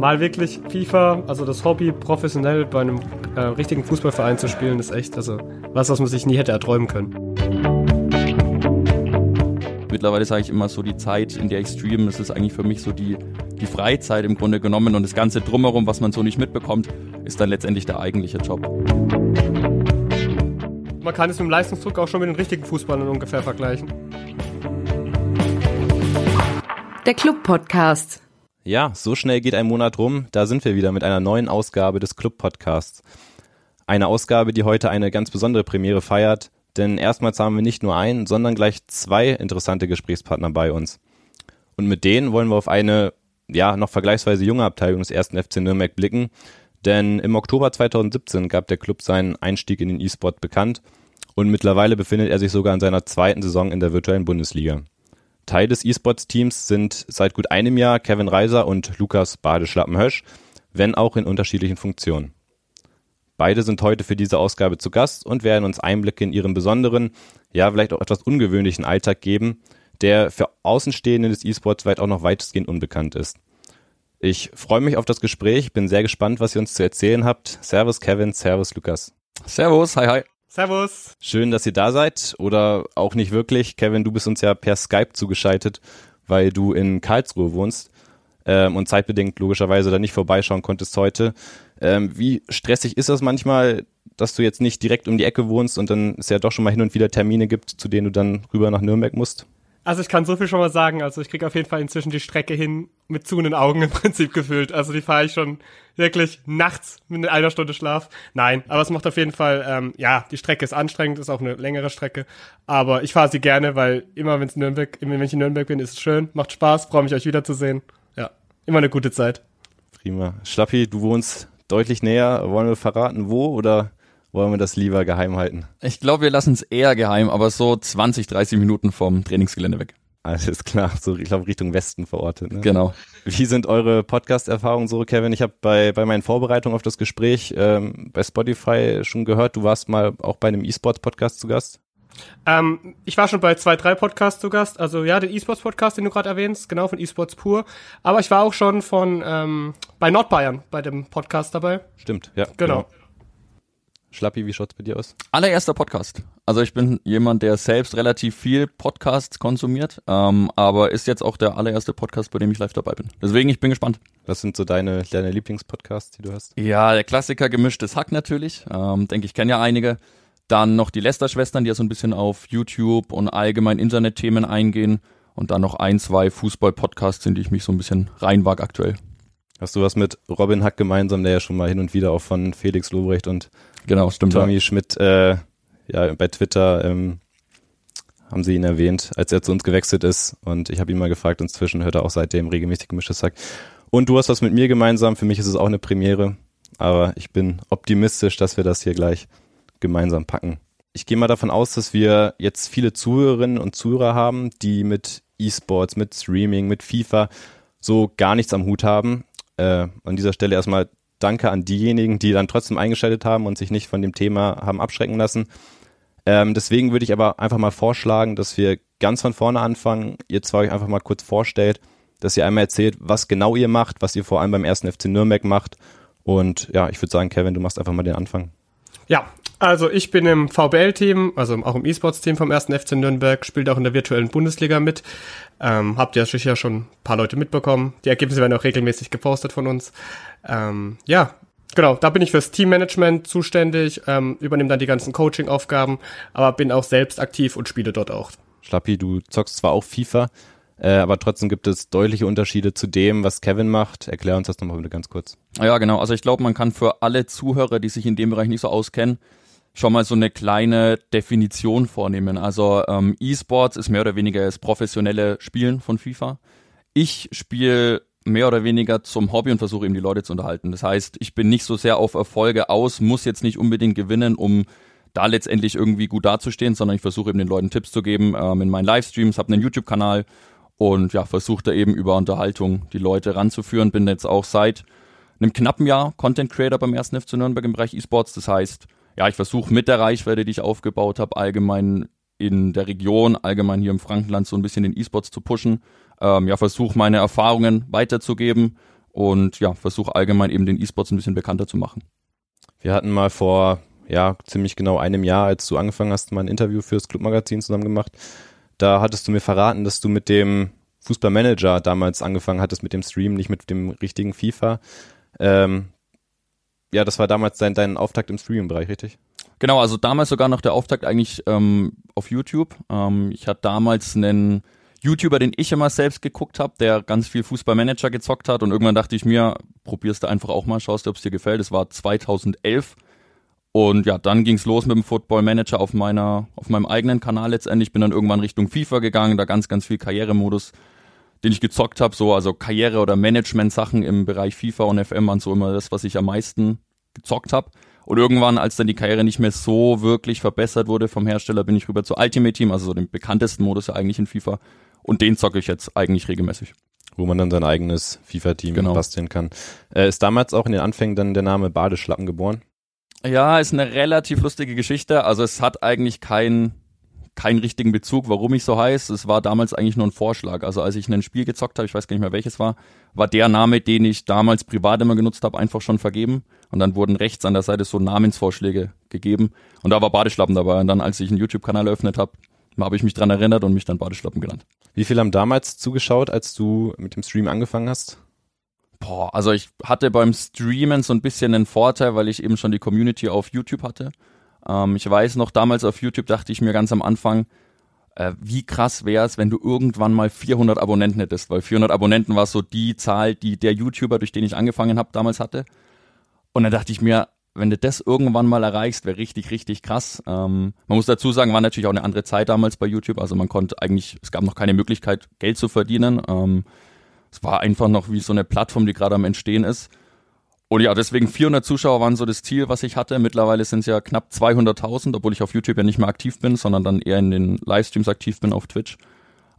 mal wirklich FIFA, also das Hobby professionell bei einem äh, richtigen Fußballverein zu spielen, ist echt also was, was man sich nie hätte erträumen können. Mittlerweile sage ich immer so, die Zeit, in der ich streame, das ist eigentlich für mich so die, die Freizeit im Grunde genommen und das Ganze drumherum, was man so nicht mitbekommt, ist dann letztendlich der eigentliche Job. Man kann es mit dem Leistungsdruck auch schon mit den richtigen Fußballern ungefähr vergleichen. Der Club Podcast. Ja, so schnell geht ein Monat rum. Da sind wir wieder mit einer neuen Ausgabe des Club Podcasts. Eine Ausgabe, die heute eine ganz besondere Premiere feiert, denn erstmals haben wir nicht nur einen, sondern gleich zwei interessante Gesprächspartner bei uns. Und mit denen wollen wir auf eine, ja, noch vergleichsweise junge Abteilung des ersten FC Nürnberg blicken, denn im Oktober 2017 gab der Club seinen Einstieg in den E-Sport bekannt und mittlerweile befindet er sich sogar in seiner zweiten Saison in der virtuellen Bundesliga. Teil des E-Sports-Teams sind seit gut einem Jahr Kevin Reiser und Lukas Badeschlappenhösch, wenn auch in unterschiedlichen Funktionen. Beide sind heute für diese Ausgabe zu Gast und werden uns Einblicke in ihren besonderen, ja vielleicht auch etwas ungewöhnlichen Alltag geben, der für Außenstehende des E-Sports weit auch noch weitestgehend unbekannt ist. Ich freue mich auf das Gespräch, bin sehr gespannt, was ihr uns zu erzählen habt. Servus Kevin, Servus Lukas. Servus, hi hi. Servus. Schön, dass ihr da seid oder auch nicht wirklich. Kevin, du bist uns ja per Skype zugeschaltet, weil du in Karlsruhe wohnst ähm, und zeitbedingt logischerweise da nicht vorbeischauen konntest heute. Ähm, wie stressig ist das manchmal, dass du jetzt nicht direkt um die Ecke wohnst und dann es ja doch schon mal hin und wieder Termine gibt, zu denen du dann rüber nach Nürnberg musst? Also ich kann so viel schon mal sagen. Also ich kriege auf jeden Fall inzwischen die Strecke hin mit zuhenden Augen im Prinzip gefühlt. Also die fahre ich schon wirklich nachts mit einer Stunde Schlaf. Nein, aber es macht auf jeden Fall, ähm, ja, die Strecke ist anstrengend, ist auch eine längere Strecke. Aber ich fahre sie gerne, weil immer wenn es Nürnberg, wenn ich in Nürnberg bin, ist es schön, macht Spaß, freue mich euch wiederzusehen. Ja, immer eine gute Zeit. Prima. Schlappi, du wohnst deutlich näher. Wollen wir verraten, wo oder wollen wir das lieber geheim halten? Ich glaube, wir lassen es eher geheim, aber so 20, 30 Minuten vom Trainingsgelände weg. Alles klar, so ich glaube Richtung Westen verortet. Ne? Genau. Wie sind eure Podcast-Erfahrungen so, Kevin? Ich habe bei, bei meinen Vorbereitungen auf das Gespräch ähm, bei Spotify schon gehört, du warst mal auch bei einem E-Sports-Podcast zu Gast. Ähm, ich war schon bei zwei, drei Podcasts zu Gast. Also ja, der E-Sports-Podcast, den du gerade erwähnst, genau von E-Sports pur. Aber ich war auch schon von ähm, bei Nordbayern bei dem Podcast dabei. Stimmt, ja. Genau. Schlappi, wie schaut's bei dir aus? Allererster Podcast. Also ich bin jemand, der selbst relativ viel Podcasts konsumiert, ähm, aber ist jetzt auch der allererste Podcast, bei dem ich live dabei bin. Deswegen, ich bin gespannt. Was sind so deine, deine Lieblingspodcasts, die du hast? Ja, der Klassiker gemischtes Hack natürlich. Ähm, denke ich, kenne ja einige. Dann noch die Lester-Schwestern, die ja so ein bisschen auf YouTube und allgemein Internetthemen eingehen. Und dann noch ein, zwei Fußball-Podcasts, in die ich mich so ein bisschen reinwag aktuell. Hast du was mit Robin Hack gemeinsam, der ja schon mal hin und wieder auch von Felix Lobrecht und Genau, stimmt. Tommy ja. Schmidt, äh, ja, bei Twitter ähm, haben sie ihn erwähnt, als er zu uns gewechselt ist. Und ich habe ihn mal gefragt, inzwischen hört er auch seitdem regelmäßig gemischtes Hack. Und du hast was mit mir gemeinsam. Für mich ist es auch eine Premiere. Aber ich bin optimistisch, dass wir das hier gleich gemeinsam packen. Ich gehe mal davon aus, dass wir jetzt viele Zuhörerinnen und Zuhörer haben, die mit E-Sports, mit Streaming, mit FIFA so gar nichts am Hut haben. Äh, an dieser Stelle erstmal danke an diejenigen, die dann trotzdem eingeschaltet haben und sich nicht von dem Thema haben abschrecken lassen. Ähm, deswegen würde ich aber einfach mal vorschlagen, dass wir ganz von vorne anfangen. Ihr zwei euch einfach mal kurz vorstellt, dass ihr einmal erzählt, was genau ihr macht, was ihr vor allem beim ersten FC Nürnberg macht. Und ja, ich würde sagen, Kevin, du machst einfach mal den Anfang. Ja, also ich bin im VBL-Team, also auch im E-Sports-Team vom ersten FC Nürnberg, spielt auch in der virtuellen Bundesliga mit. Ähm, habt ihr sicher schon ein paar Leute mitbekommen. Die Ergebnisse werden auch regelmäßig gepostet von uns. Ähm, ja, genau, da bin ich fürs Teammanagement zuständig, ähm, übernehme dann die ganzen Coaching-Aufgaben, aber bin auch selbst aktiv und spiele dort auch. Schlappi, du zockst zwar auch FIFA, äh, aber trotzdem gibt es deutliche Unterschiede zu dem, was Kevin macht. Erklär uns das nochmal bitte ganz kurz. Ja, genau. Also ich glaube, man kann für alle Zuhörer, die sich in dem Bereich nicht so auskennen, schon mal so eine kleine Definition vornehmen. Also ähm, E-Sports ist mehr oder weniger das professionelle Spielen von FIFA. Ich spiele mehr oder weniger zum Hobby und versuche eben die Leute zu unterhalten. Das heißt, ich bin nicht so sehr auf Erfolge aus, muss jetzt nicht unbedingt gewinnen, um da letztendlich irgendwie gut dazustehen, sondern ich versuche eben den Leuten Tipps zu geben ähm, in meinen Livestreams, habe einen YouTube-Kanal und ja, versuche da eben über Unterhaltung die Leute ranzuführen. Bin jetzt auch seit einem knappen Jahr Content Creator beim ersten FC Nürnberg im Bereich E-Sports. Das heißt, ja, ich versuche mit der Reichweite, die ich aufgebaut habe, allgemein in der Region, allgemein hier im Frankenland so ein bisschen den E-Sports zu pushen. Ähm, ja, versuche meine Erfahrungen weiterzugeben und ja, versuche allgemein eben den E-Sports ein bisschen bekannter zu machen. Wir hatten mal vor ja ziemlich genau einem Jahr, als du angefangen hast, mal ein Interview fürs Clubmagazin zusammen gemacht. Da hattest du mir verraten, dass du mit dem Fußballmanager damals angefangen hattest mit dem Stream, nicht mit dem richtigen FIFA. Ähm, ja, das war damals dein, dein Auftakt im Streaming-Bereich, richtig? Genau, also damals sogar noch der Auftakt eigentlich ähm, auf YouTube. Ähm, ich hatte damals einen YouTuber, den ich immer selbst geguckt habe, der ganz viel Fußballmanager gezockt hat und irgendwann dachte ich mir, probierst du einfach auch mal, schaust du, ob es dir gefällt. Es war 2011 und ja, dann ging's los mit dem Football Manager auf meiner, auf meinem eigenen Kanal letztendlich. Bin dann irgendwann Richtung FIFA gegangen, da ganz, ganz viel Karrieremodus, den ich gezockt habe. So, also Karriere- oder Management-Sachen im Bereich FIFA und FM waren so immer das, was ich am meisten gezockt habe. Und irgendwann, als dann die Karriere nicht mehr so wirklich verbessert wurde vom Hersteller, bin ich rüber zu Ultimate Team, also so dem bekanntesten Modus ja eigentlich in FIFA. Und den zocke ich jetzt eigentlich regelmäßig. Wo man dann sein eigenes FIFA-Team genau. basteln kann. Äh, ist damals auch in den Anfängen dann der Name Badeschlappen geboren? Ja, ist eine relativ lustige Geschichte. Also es hat eigentlich keinen keinen richtigen Bezug, warum ich so heiße. Es war damals eigentlich nur ein Vorschlag. Also als ich ein Spiel gezockt habe, ich weiß gar nicht mehr welches war, war der Name, den ich damals privat immer genutzt habe, einfach schon vergeben. Und dann wurden rechts an der Seite so Namensvorschläge gegeben. Und da war Badeschlappen dabei. Und dann, als ich einen YouTube-Kanal eröffnet habe, habe ich mich dran erinnert und mich dann Badeschlappen genannt. Wie viele haben damals zugeschaut, als du mit dem Stream angefangen hast? Boah, also ich hatte beim Streamen so ein bisschen einen Vorteil, weil ich eben schon die Community auf YouTube hatte. Ähm, ich weiß noch, damals auf YouTube dachte ich mir ganz am Anfang, äh, wie krass wäre es, wenn du irgendwann mal 400 Abonnenten hättest, weil 400 Abonnenten war so die Zahl, die der YouTuber, durch den ich angefangen habe, damals hatte. Und dann dachte ich mir, wenn du das irgendwann mal erreichst, wäre richtig, richtig krass. Ähm, man muss dazu sagen, war natürlich auch eine andere Zeit damals bei YouTube. Also man konnte eigentlich, es gab noch keine Möglichkeit, Geld zu verdienen. Ähm, es war einfach noch wie so eine Plattform, die gerade am Entstehen ist. Und ja, deswegen 400 Zuschauer waren so das Ziel, was ich hatte. Mittlerweile sind es ja knapp 200.000, obwohl ich auf YouTube ja nicht mehr aktiv bin, sondern dann eher in den Livestreams aktiv bin auf Twitch.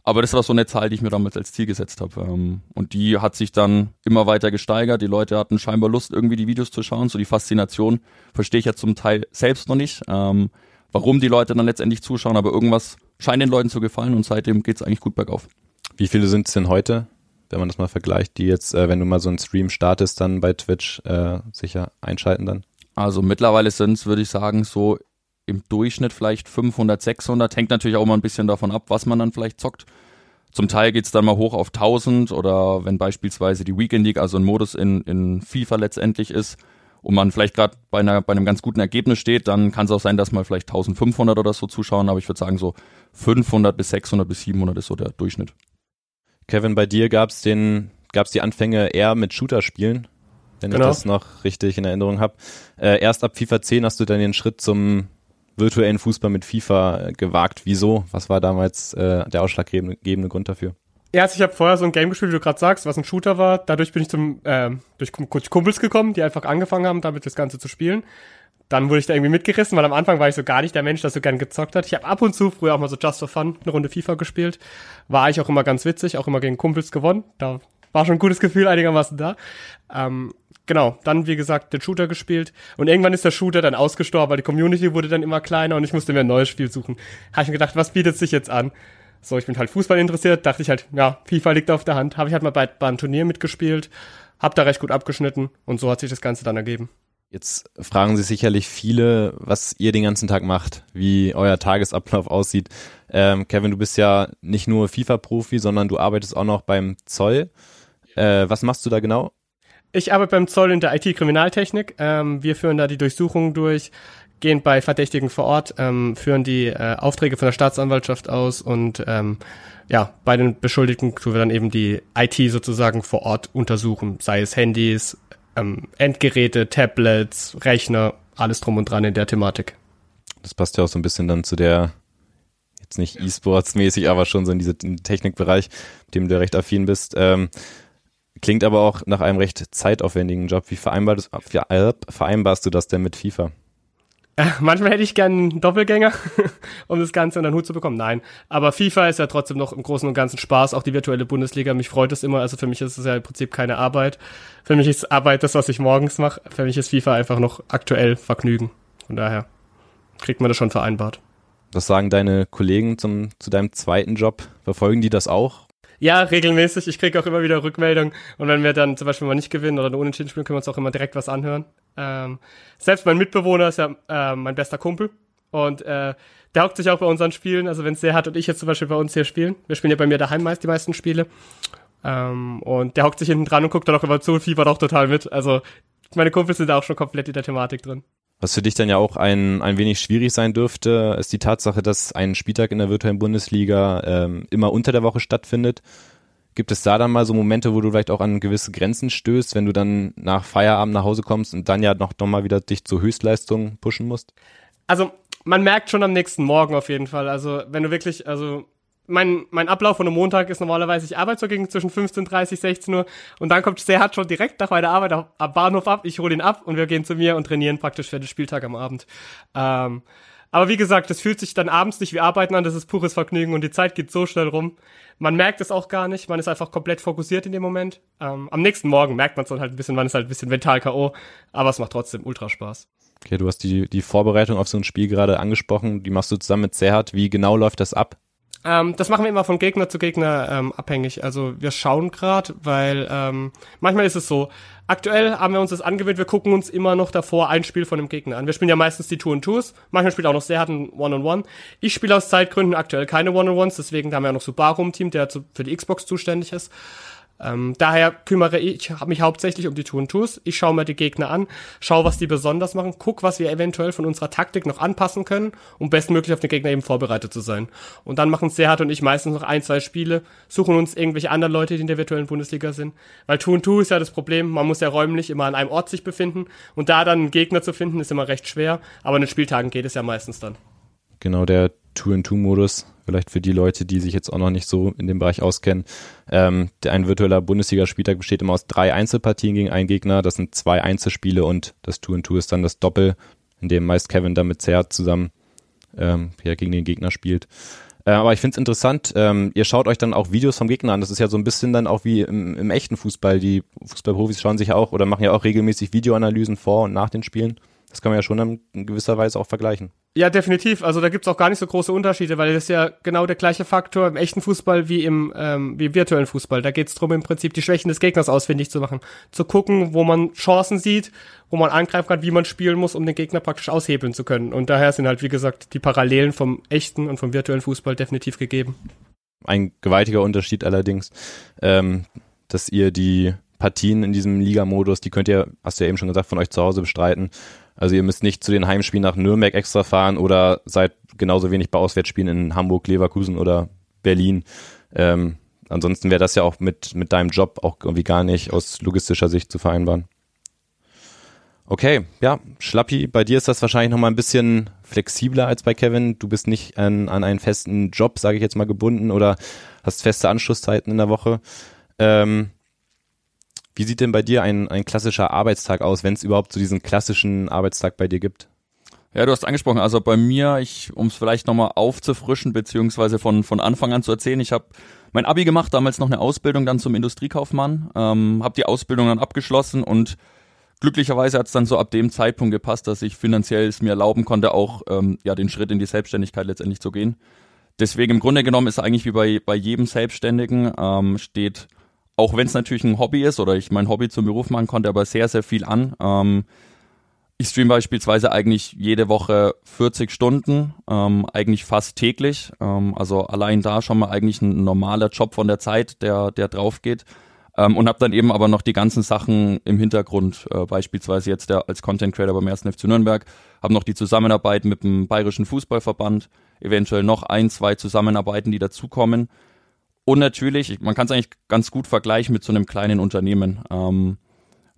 Aber das war so eine Zahl, die ich mir damals als Ziel gesetzt habe. Ähm, und die hat sich dann immer weiter gesteigert. Die Leute hatten scheinbar Lust, irgendwie die Videos zu schauen. So die Faszination verstehe ich ja zum Teil selbst noch nicht, ähm, warum die Leute dann letztendlich zuschauen. Aber irgendwas scheint den Leuten zu gefallen und seitdem geht es eigentlich gut bergauf. Wie viele sind es denn heute? Wenn man das mal vergleicht, die jetzt, äh, wenn du mal so einen Stream startest, dann bei Twitch äh, sicher einschalten dann? Also mittlerweile sind es, würde ich sagen, so im Durchschnitt vielleicht 500, 600. Hängt natürlich auch mal ein bisschen davon ab, was man dann vielleicht zockt. Zum Teil geht's dann mal hoch auf 1000 oder wenn beispielsweise die Weekend League, also ein Modus in, in FIFA letztendlich ist und man vielleicht gerade bei, bei einem ganz guten Ergebnis steht, dann kann es auch sein, dass mal vielleicht 1500 oder so zuschauen, aber ich würde sagen so 500 bis 600 bis 700 ist so der Durchschnitt. Kevin, bei dir gab es die Anfänge eher mit Shooter-Spielen, wenn genau. ich das noch richtig in Erinnerung habe. Äh, erst ab FIFA 10 hast du dann den Schritt zum virtuellen Fußball mit FIFA äh, gewagt. Wieso? Was war damals äh, der ausschlaggebende Grund dafür? Ja, also ich habe vorher so ein Game gespielt, wie du gerade sagst, was ein Shooter war. Dadurch bin ich zum äh, durch Kumpels gekommen, die einfach angefangen haben, damit das Ganze zu spielen dann wurde ich da irgendwie mitgerissen, weil am Anfang war ich so gar nicht der Mensch, der so gern gezockt hat. Ich habe ab und zu früher auch mal so Just for Fun eine Runde FIFA gespielt. War eigentlich auch immer ganz witzig, auch immer gegen Kumpels gewonnen. Da war schon ein gutes Gefühl einigermaßen da. Ähm, genau, dann wie gesagt den Shooter gespielt und irgendwann ist der Shooter dann ausgestorben, weil die Community wurde dann immer kleiner und ich musste mir ein neues Spiel suchen. Habe ich mir gedacht, was bietet sich jetzt an? So, ich bin halt Fußball interessiert, dachte ich halt, ja, FIFA liegt auf der Hand. Habe ich halt mal bei, bei einem Turnier mitgespielt, hab da recht gut abgeschnitten und so hat sich das Ganze dann ergeben. Jetzt fragen sich sicherlich viele, was ihr den ganzen Tag macht, wie euer Tagesablauf aussieht. Ähm, Kevin, du bist ja nicht nur FIFA-Profi, sondern du arbeitest auch noch beim Zoll. Äh, was machst du da genau? Ich arbeite beim Zoll in der IT-Kriminaltechnik. Ähm, wir führen da die Durchsuchungen durch, gehen bei Verdächtigen vor Ort, ähm, führen die äh, Aufträge von der Staatsanwaltschaft aus und ähm, ja, bei den Beschuldigten tun wir dann eben die IT sozusagen vor Ort untersuchen, sei es Handys, ähm, Endgeräte, Tablets, Rechner, alles drum und dran in der Thematik. Das passt ja auch so ein bisschen dann zu der, jetzt nicht E-Sports-mäßig, aber schon so in diesem Technikbereich, mit dem du recht affin bist. Ähm, klingt aber auch nach einem recht zeitaufwendigen Job. Wie vereinbarst, wie vereinbarst du das denn mit FIFA? Äh, manchmal hätte ich gern einen Doppelgänger, um das Ganze in den Hut zu bekommen. Nein. Aber FIFA ist ja trotzdem noch im Großen und Ganzen Spaß, auch die virtuelle Bundesliga. Mich freut es immer. Also für mich ist es ja im Prinzip keine Arbeit. Für mich ist Arbeit das, was ich morgens mache. Für mich ist FIFA einfach noch aktuell Vergnügen. Von daher kriegt man das schon vereinbart. Was sagen deine Kollegen zum, zu deinem zweiten Job? Verfolgen die das auch? Ja, regelmäßig. Ich kriege auch immer wieder Rückmeldungen. Und wenn wir dann zum Beispiel mal nicht gewinnen oder eine Unentschieden spielen, können wir uns auch immer direkt was anhören. Ähm, selbst mein Mitbewohner ist ja äh, mein bester Kumpel. Und äh, der hockt sich auch bei unseren Spielen. Also wenn es der hat und ich jetzt zum Beispiel bei uns hier spielen. Wir spielen ja bei mir daheim meist die meisten Spiele. Ähm, und der hockt sich hinten dran und guckt dann auch immer zu und fiebert auch total mit. Also meine Kumpels sind da auch schon komplett in der Thematik drin. Was für dich dann ja auch ein, ein wenig schwierig sein dürfte, ist die Tatsache, dass ein Spieltag in der virtuellen Bundesliga ähm, immer unter der Woche stattfindet. Gibt es da dann mal so Momente, wo du vielleicht auch an gewisse Grenzen stößt, wenn du dann nach Feierabend nach Hause kommst und dann ja noch, noch mal wieder dich zur Höchstleistung pushen musst? Also man merkt schon am nächsten Morgen auf jeden Fall. Also wenn du wirklich, also mein, mein Ablauf von einem Montag ist normalerweise, ich arbeite so gegen zwischen 15.30 16 Uhr und dann kommt Serhat schon direkt nach meiner Arbeit am Bahnhof ab, ich hole ihn ab und wir gehen zu mir und trainieren praktisch für den Spieltag am Abend. Ähm, aber wie gesagt, es fühlt sich dann abends nicht wie Arbeiten an, das ist pures Vergnügen und die Zeit geht so schnell rum. Man merkt es auch gar nicht, man ist einfach komplett fokussiert in dem Moment. Ähm, am nächsten Morgen merkt man es dann halt ein bisschen, man ist halt ein bisschen mental K.O., aber es macht trotzdem ultra Spaß. Okay, du hast die, die Vorbereitung auf so ein Spiel gerade angesprochen, die machst du zusammen mit Serhat. Wie genau läuft das ab? Ähm, das machen wir immer von Gegner zu Gegner ähm, abhängig. Also wir schauen gerade, weil ähm, manchmal ist es so. Aktuell haben wir uns das angewöhnt, wir gucken uns immer noch davor ein Spiel von dem Gegner an. Wir spielen ja meistens die Two and Twos, manchmal spielt auch noch sehr hart ein One-on-One. Ich spiele aus Zeitgründen aktuell keine One-on-Ones, deswegen haben wir ja noch Subaru im Team, der für die Xbox zuständig ist. Ähm, daher kümmere ich mich hauptsächlich um die Two Twos. Ich schaue mir die Gegner an, schaue, was die besonders machen, guck, was wir eventuell von unserer Taktik noch anpassen können, um bestmöglich auf den Gegner eben vorbereitet zu sein. Und dann machen Serhat und ich meistens noch ein, zwei Spiele, suchen uns irgendwelche anderen Leute, die in der virtuellen Bundesliga sind. Weil Two Two ist ja das Problem, man muss ja räumlich immer an einem Ort sich befinden und da dann einen Gegner zu finden, ist immer recht schwer, aber in den Spieltagen geht es ja meistens dann. Genau, der Two-in-Two-Modus, vielleicht für die Leute, die sich jetzt auch noch nicht so in dem Bereich auskennen. Ähm, ein virtueller Bundesligaspieltag besteht immer aus drei Einzelpartien gegen einen Gegner. Das sind zwei Einzelspiele und das Two-in-Two ist dann das Doppel, in dem meist Kevin dann mit Zert zusammen ähm, ja, gegen den Gegner spielt. Äh, aber ich finde es interessant, ähm, ihr schaut euch dann auch Videos vom Gegner an. Das ist ja so ein bisschen dann auch wie im, im echten Fußball. Die Fußballprofis schauen sich auch oder machen ja auch regelmäßig Videoanalysen vor und nach den Spielen. Das kann man ja schon in gewisser Weise auch vergleichen. Ja, definitiv. Also da gibt's auch gar nicht so große Unterschiede, weil das ist ja genau der gleiche Faktor im echten Fußball wie im, ähm, wie im virtuellen Fußball. Da geht's drum, im Prinzip die Schwächen des Gegners ausfindig zu machen. Zu gucken, wo man Chancen sieht, wo man angreifen kann, wie man spielen muss, um den Gegner praktisch aushebeln zu können. Und daher sind halt, wie gesagt, die Parallelen vom echten und vom virtuellen Fußball definitiv gegeben. Ein gewaltiger Unterschied allerdings, ähm, dass ihr die Partien in diesem Liga-Modus, die könnt ihr, hast du ja eben schon gesagt, von euch zu Hause bestreiten. Also ihr müsst nicht zu den Heimspielen nach Nürnberg extra fahren oder seid genauso wenig bei Auswärtsspielen in Hamburg, Leverkusen oder Berlin. Ähm, ansonsten wäre das ja auch mit, mit deinem Job auch irgendwie gar nicht aus logistischer Sicht zu vereinbaren. Okay, ja, Schlappi, bei dir ist das wahrscheinlich nochmal ein bisschen flexibler als bei Kevin. Du bist nicht an, an einen festen Job, sage ich jetzt mal, gebunden oder hast feste Anschlusszeiten in der Woche. Ähm, wie sieht denn bei dir ein, ein klassischer Arbeitstag aus, wenn es überhaupt so diesen klassischen Arbeitstag bei dir gibt? Ja, du hast angesprochen, also bei mir, ich, um es vielleicht nochmal aufzufrischen, beziehungsweise von, von Anfang an zu erzählen, ich habe mein Abi gemacht, damals noch eine Ausbildung dann zum Industriekaufmann, ähm, habe die Ausbildung dann abgeschlossen und glücklicherweise hat es dann so ab dem Zeitpunkt gepasst, dass ich finanziell es mir erlauben konnte, auch ähm, ja den Schritt in die Selbstständigkeit letztendlich zu gehen. Deswegen im Grunde genommen ist eigentlich wie bei, bei jedem Selbstständigen, ähm, steht auch wenn es natürlich ein Hobby ist oder ich mein Hobby zum Beruf machen konnte, aber sehr, sehr viel an. Ähm, ich stream beispielsweise eigentlich jede Woche 40 Stunden, ähm, eigentlich fast täglich. Ähm, also allein da schon mal eigentlich ein normaler Job von der Zeit, der, der drauf geht. Ähm, und habe dann eben aber noch die ganzen Sachen im Hintergrund, äh, beispielsweise jetzt der, als Content Creator beim 1. FC Nürnberg, habe noch die Zusammenarbeit mit dem Bayerischen Fußballverband, eventuell noch ein, zwei Zusammenarbeiten, die dazukommen. Und natürlich, man kann es eigentlich ganz gut vergleichen mit so einem kleinen Unternehmen. Ähm,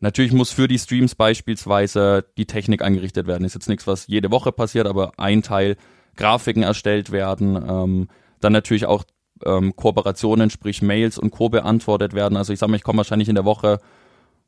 natürlich muss für die Streams beispielsweise die Technik eingerichtet werden. Ist jetzt nichts, was jede Woche passiert, aber ein Teil Grafiken erstellt werden. Ähm, dann natürlich auch ähm, Kooperationen, sprich Mails und Co. beantwortet werden. Also ich sage mal, ich komme wahrscheinlich in der Woche,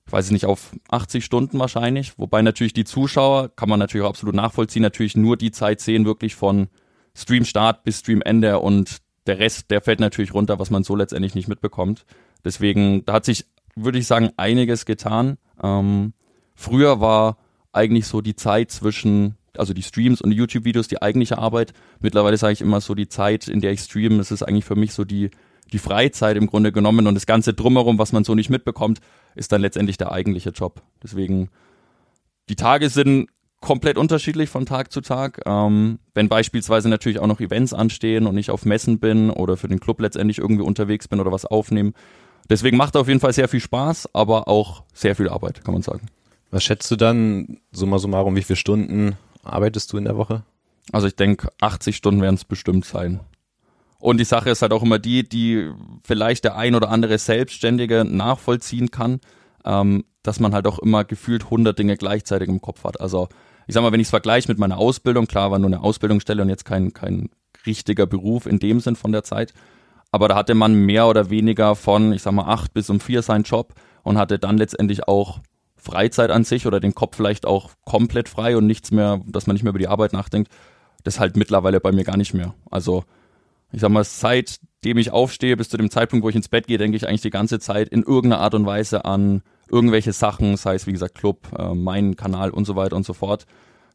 ich weiß nicht, auf 80 Stunden wahrscheinlich. Wobei natürlich die Zuschauer, kann man natürlich auch absolut nachvollziehen, natürlich nur die Zeit sehen, wirklich von Streamstart bis Streamende und der Rest, der fällt natürlich runter, was man so letztendlich nicht mitbekommt. Deswegen, da hat sich, würde ich sagen, einiges getan. Ähm, früher war eigentlich so die Zeit zwischen, also die Streams und die YouTube-Videos die eigentliche Arbeit. Mittlerweile sage ich immer so die Zeit, in der ich streame, das ist eigentlich für mich so die, die Freizeit im Grunde genommen und das Ganze drumherum, was man so nicht mitbekommt, ist dann letztendlich der eigentliche Job. Deswegen, die Tage sind komplett unterschiedlich von Tag zu Tag. Ähm, wenn beispielsweise natürlich auch noch Events anstehen und ich auf Messen bin oder für den Club letztendlich irgendwie unterwegs bin oder was aufnehmen. Deswegen macht auf jeden Fall sehr viel Spaß, aber auch sehr viel Arbeit, kann man sagen. Was schätzt du dann, summa summarum, wie viele Stunden arbeitest du in der Woche? Also ich denke, 80 Stunden werden es bestimmt sein. Und die Sache ist halt auch immer die, die vielleicht der ein oder andere Selbstständige nachvollziehen kann, ähm, dass man halt auch immer gefühlt 100 Dinge gleichzeitig im Kopf hat. Also ich sag mal, wenn ich es vergleiche mit meiner Ausbildung, klar war nur eine Ausbildungsstelle und jetzt kein, kein richtiger Beruf in dem Sinn von der Zeit, aber da hatte man mehr oder weniger von, ich sag mal, acht bis um vier seinen Job und hatte dann letztendlich auch Freizeit an sich oder den Kopf vielleicht auch komplett frei und nichts mehr, dass man nicht mehr über die Arbeit nachdenkt. Das halt mittlerweile bei mir gar nicht mehr. Also ich sag mal, seitdem ich aufstehe bis zu dem Zeitpunkt, wo ich ins Bett gehe, denke ich eigentlich die ganze Zeit in irgendeiner Art und Weise an irgendwelche Sachen, sei es wie gesagt Club, äh, mein Kanal und so weiter und so fort.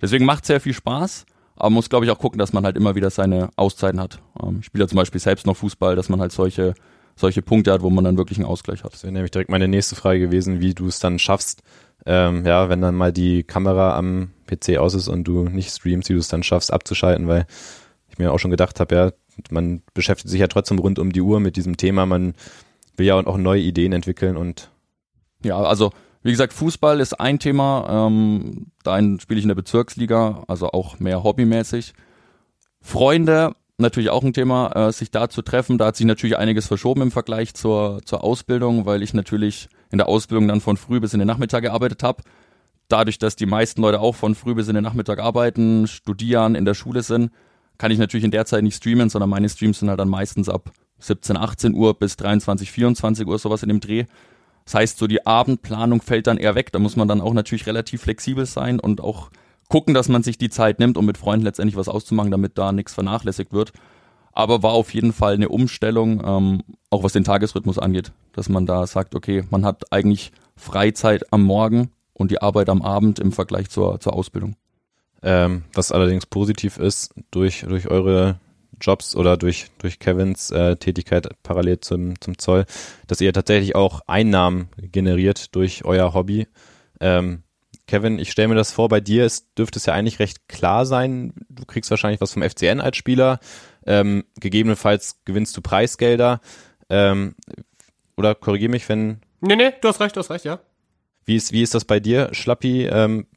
Deswegen macht sehr viel Spaß, aber muss glaube ich auch gucken, dass man halt immer wieder seine Auszeiten hat. Ähm, ich spiele ja zum Beispiel selbst noch Fußball, dass man halt solche solche Punkte hat, wo man dann wirklich einen Ausgleich hat. Das wäre nämlich direkt meine nächste Frage gewesen, wie du es dann schaffst, ähm, ja, wenn dann mal die Kamera am PC aus ist und du nicht streamst, wie du es dann schaffst abzuschalten, weil ich mir auch schon gedacht habe, ja, man beschäftigt sich ja trotzdem rund um die Uhr mit diesem Thema, man will ja auch neue Ideen entwickeln und ja, also wie gesagt, Fußball ist ein Thema. Ähm, da spiele ich in der Bezirksliga, also auch mehr hobbymäßig. Freunde, natürlich auch ein Thema, äh, sich da zu treffen. Da hat sich natürlich einiges verschoben im Vergleich zur, zur Ausbildung, weil ich natürlich in der Ausbildung dann von früh bis in den Nachmittag gearbeitet habe. Dadurch, dass die meisten Leute auch von früh bis in den Nachmittag arbeiten, studieren, in der Schule sind, kann ich natürlich in der Zeit nicht streamen, sondern meine Streams sind halt dann meistens ab 17, 18 Uhr bis 23, 24 Uhr, sowas in dem Dreh. Das heißt, so die Abendplanung fällt dann eher weg. Da muss man dann auch natürlich relativ flexibel sein und auch gucken, dass man sich die Zeit nimmt, um mit Freunden letztendlich was auszumachen, damit da nichts vernachlässigt wird. Aber war auf jeden Fall eine Umstellung, ähm, auch was den Tagesrhythmus angeht, dass man da sagt, okay, man hat eigentlich Freizeit am Morgen und die Arbeit am Abend im Vergleich zur, zur Ausbildung. Ähm, was allerdings positiv ist, durch, durch eure Jobs oder durch, durch Kevins äh, Tätigkeit parallel zum, zum Zoll, dass ihr tatsächlich auch Einnahmen generiert durch euer Hobby. Ähm, Kevin, ich stelle mir das vor, bei dir ist, dürfte es ja eigentlich recht klar sein. Du kriegst wahrscheinlich was vom FCN als Spieler. Ähm, gegebenenfalls gewinnst du Preisgelder. Ähm, oder korrigier mich, wenn. Nee, nee, du hast recht, du hast recht, ja. Wie ist, wie ist das bei dir, Schlappi? Ähm,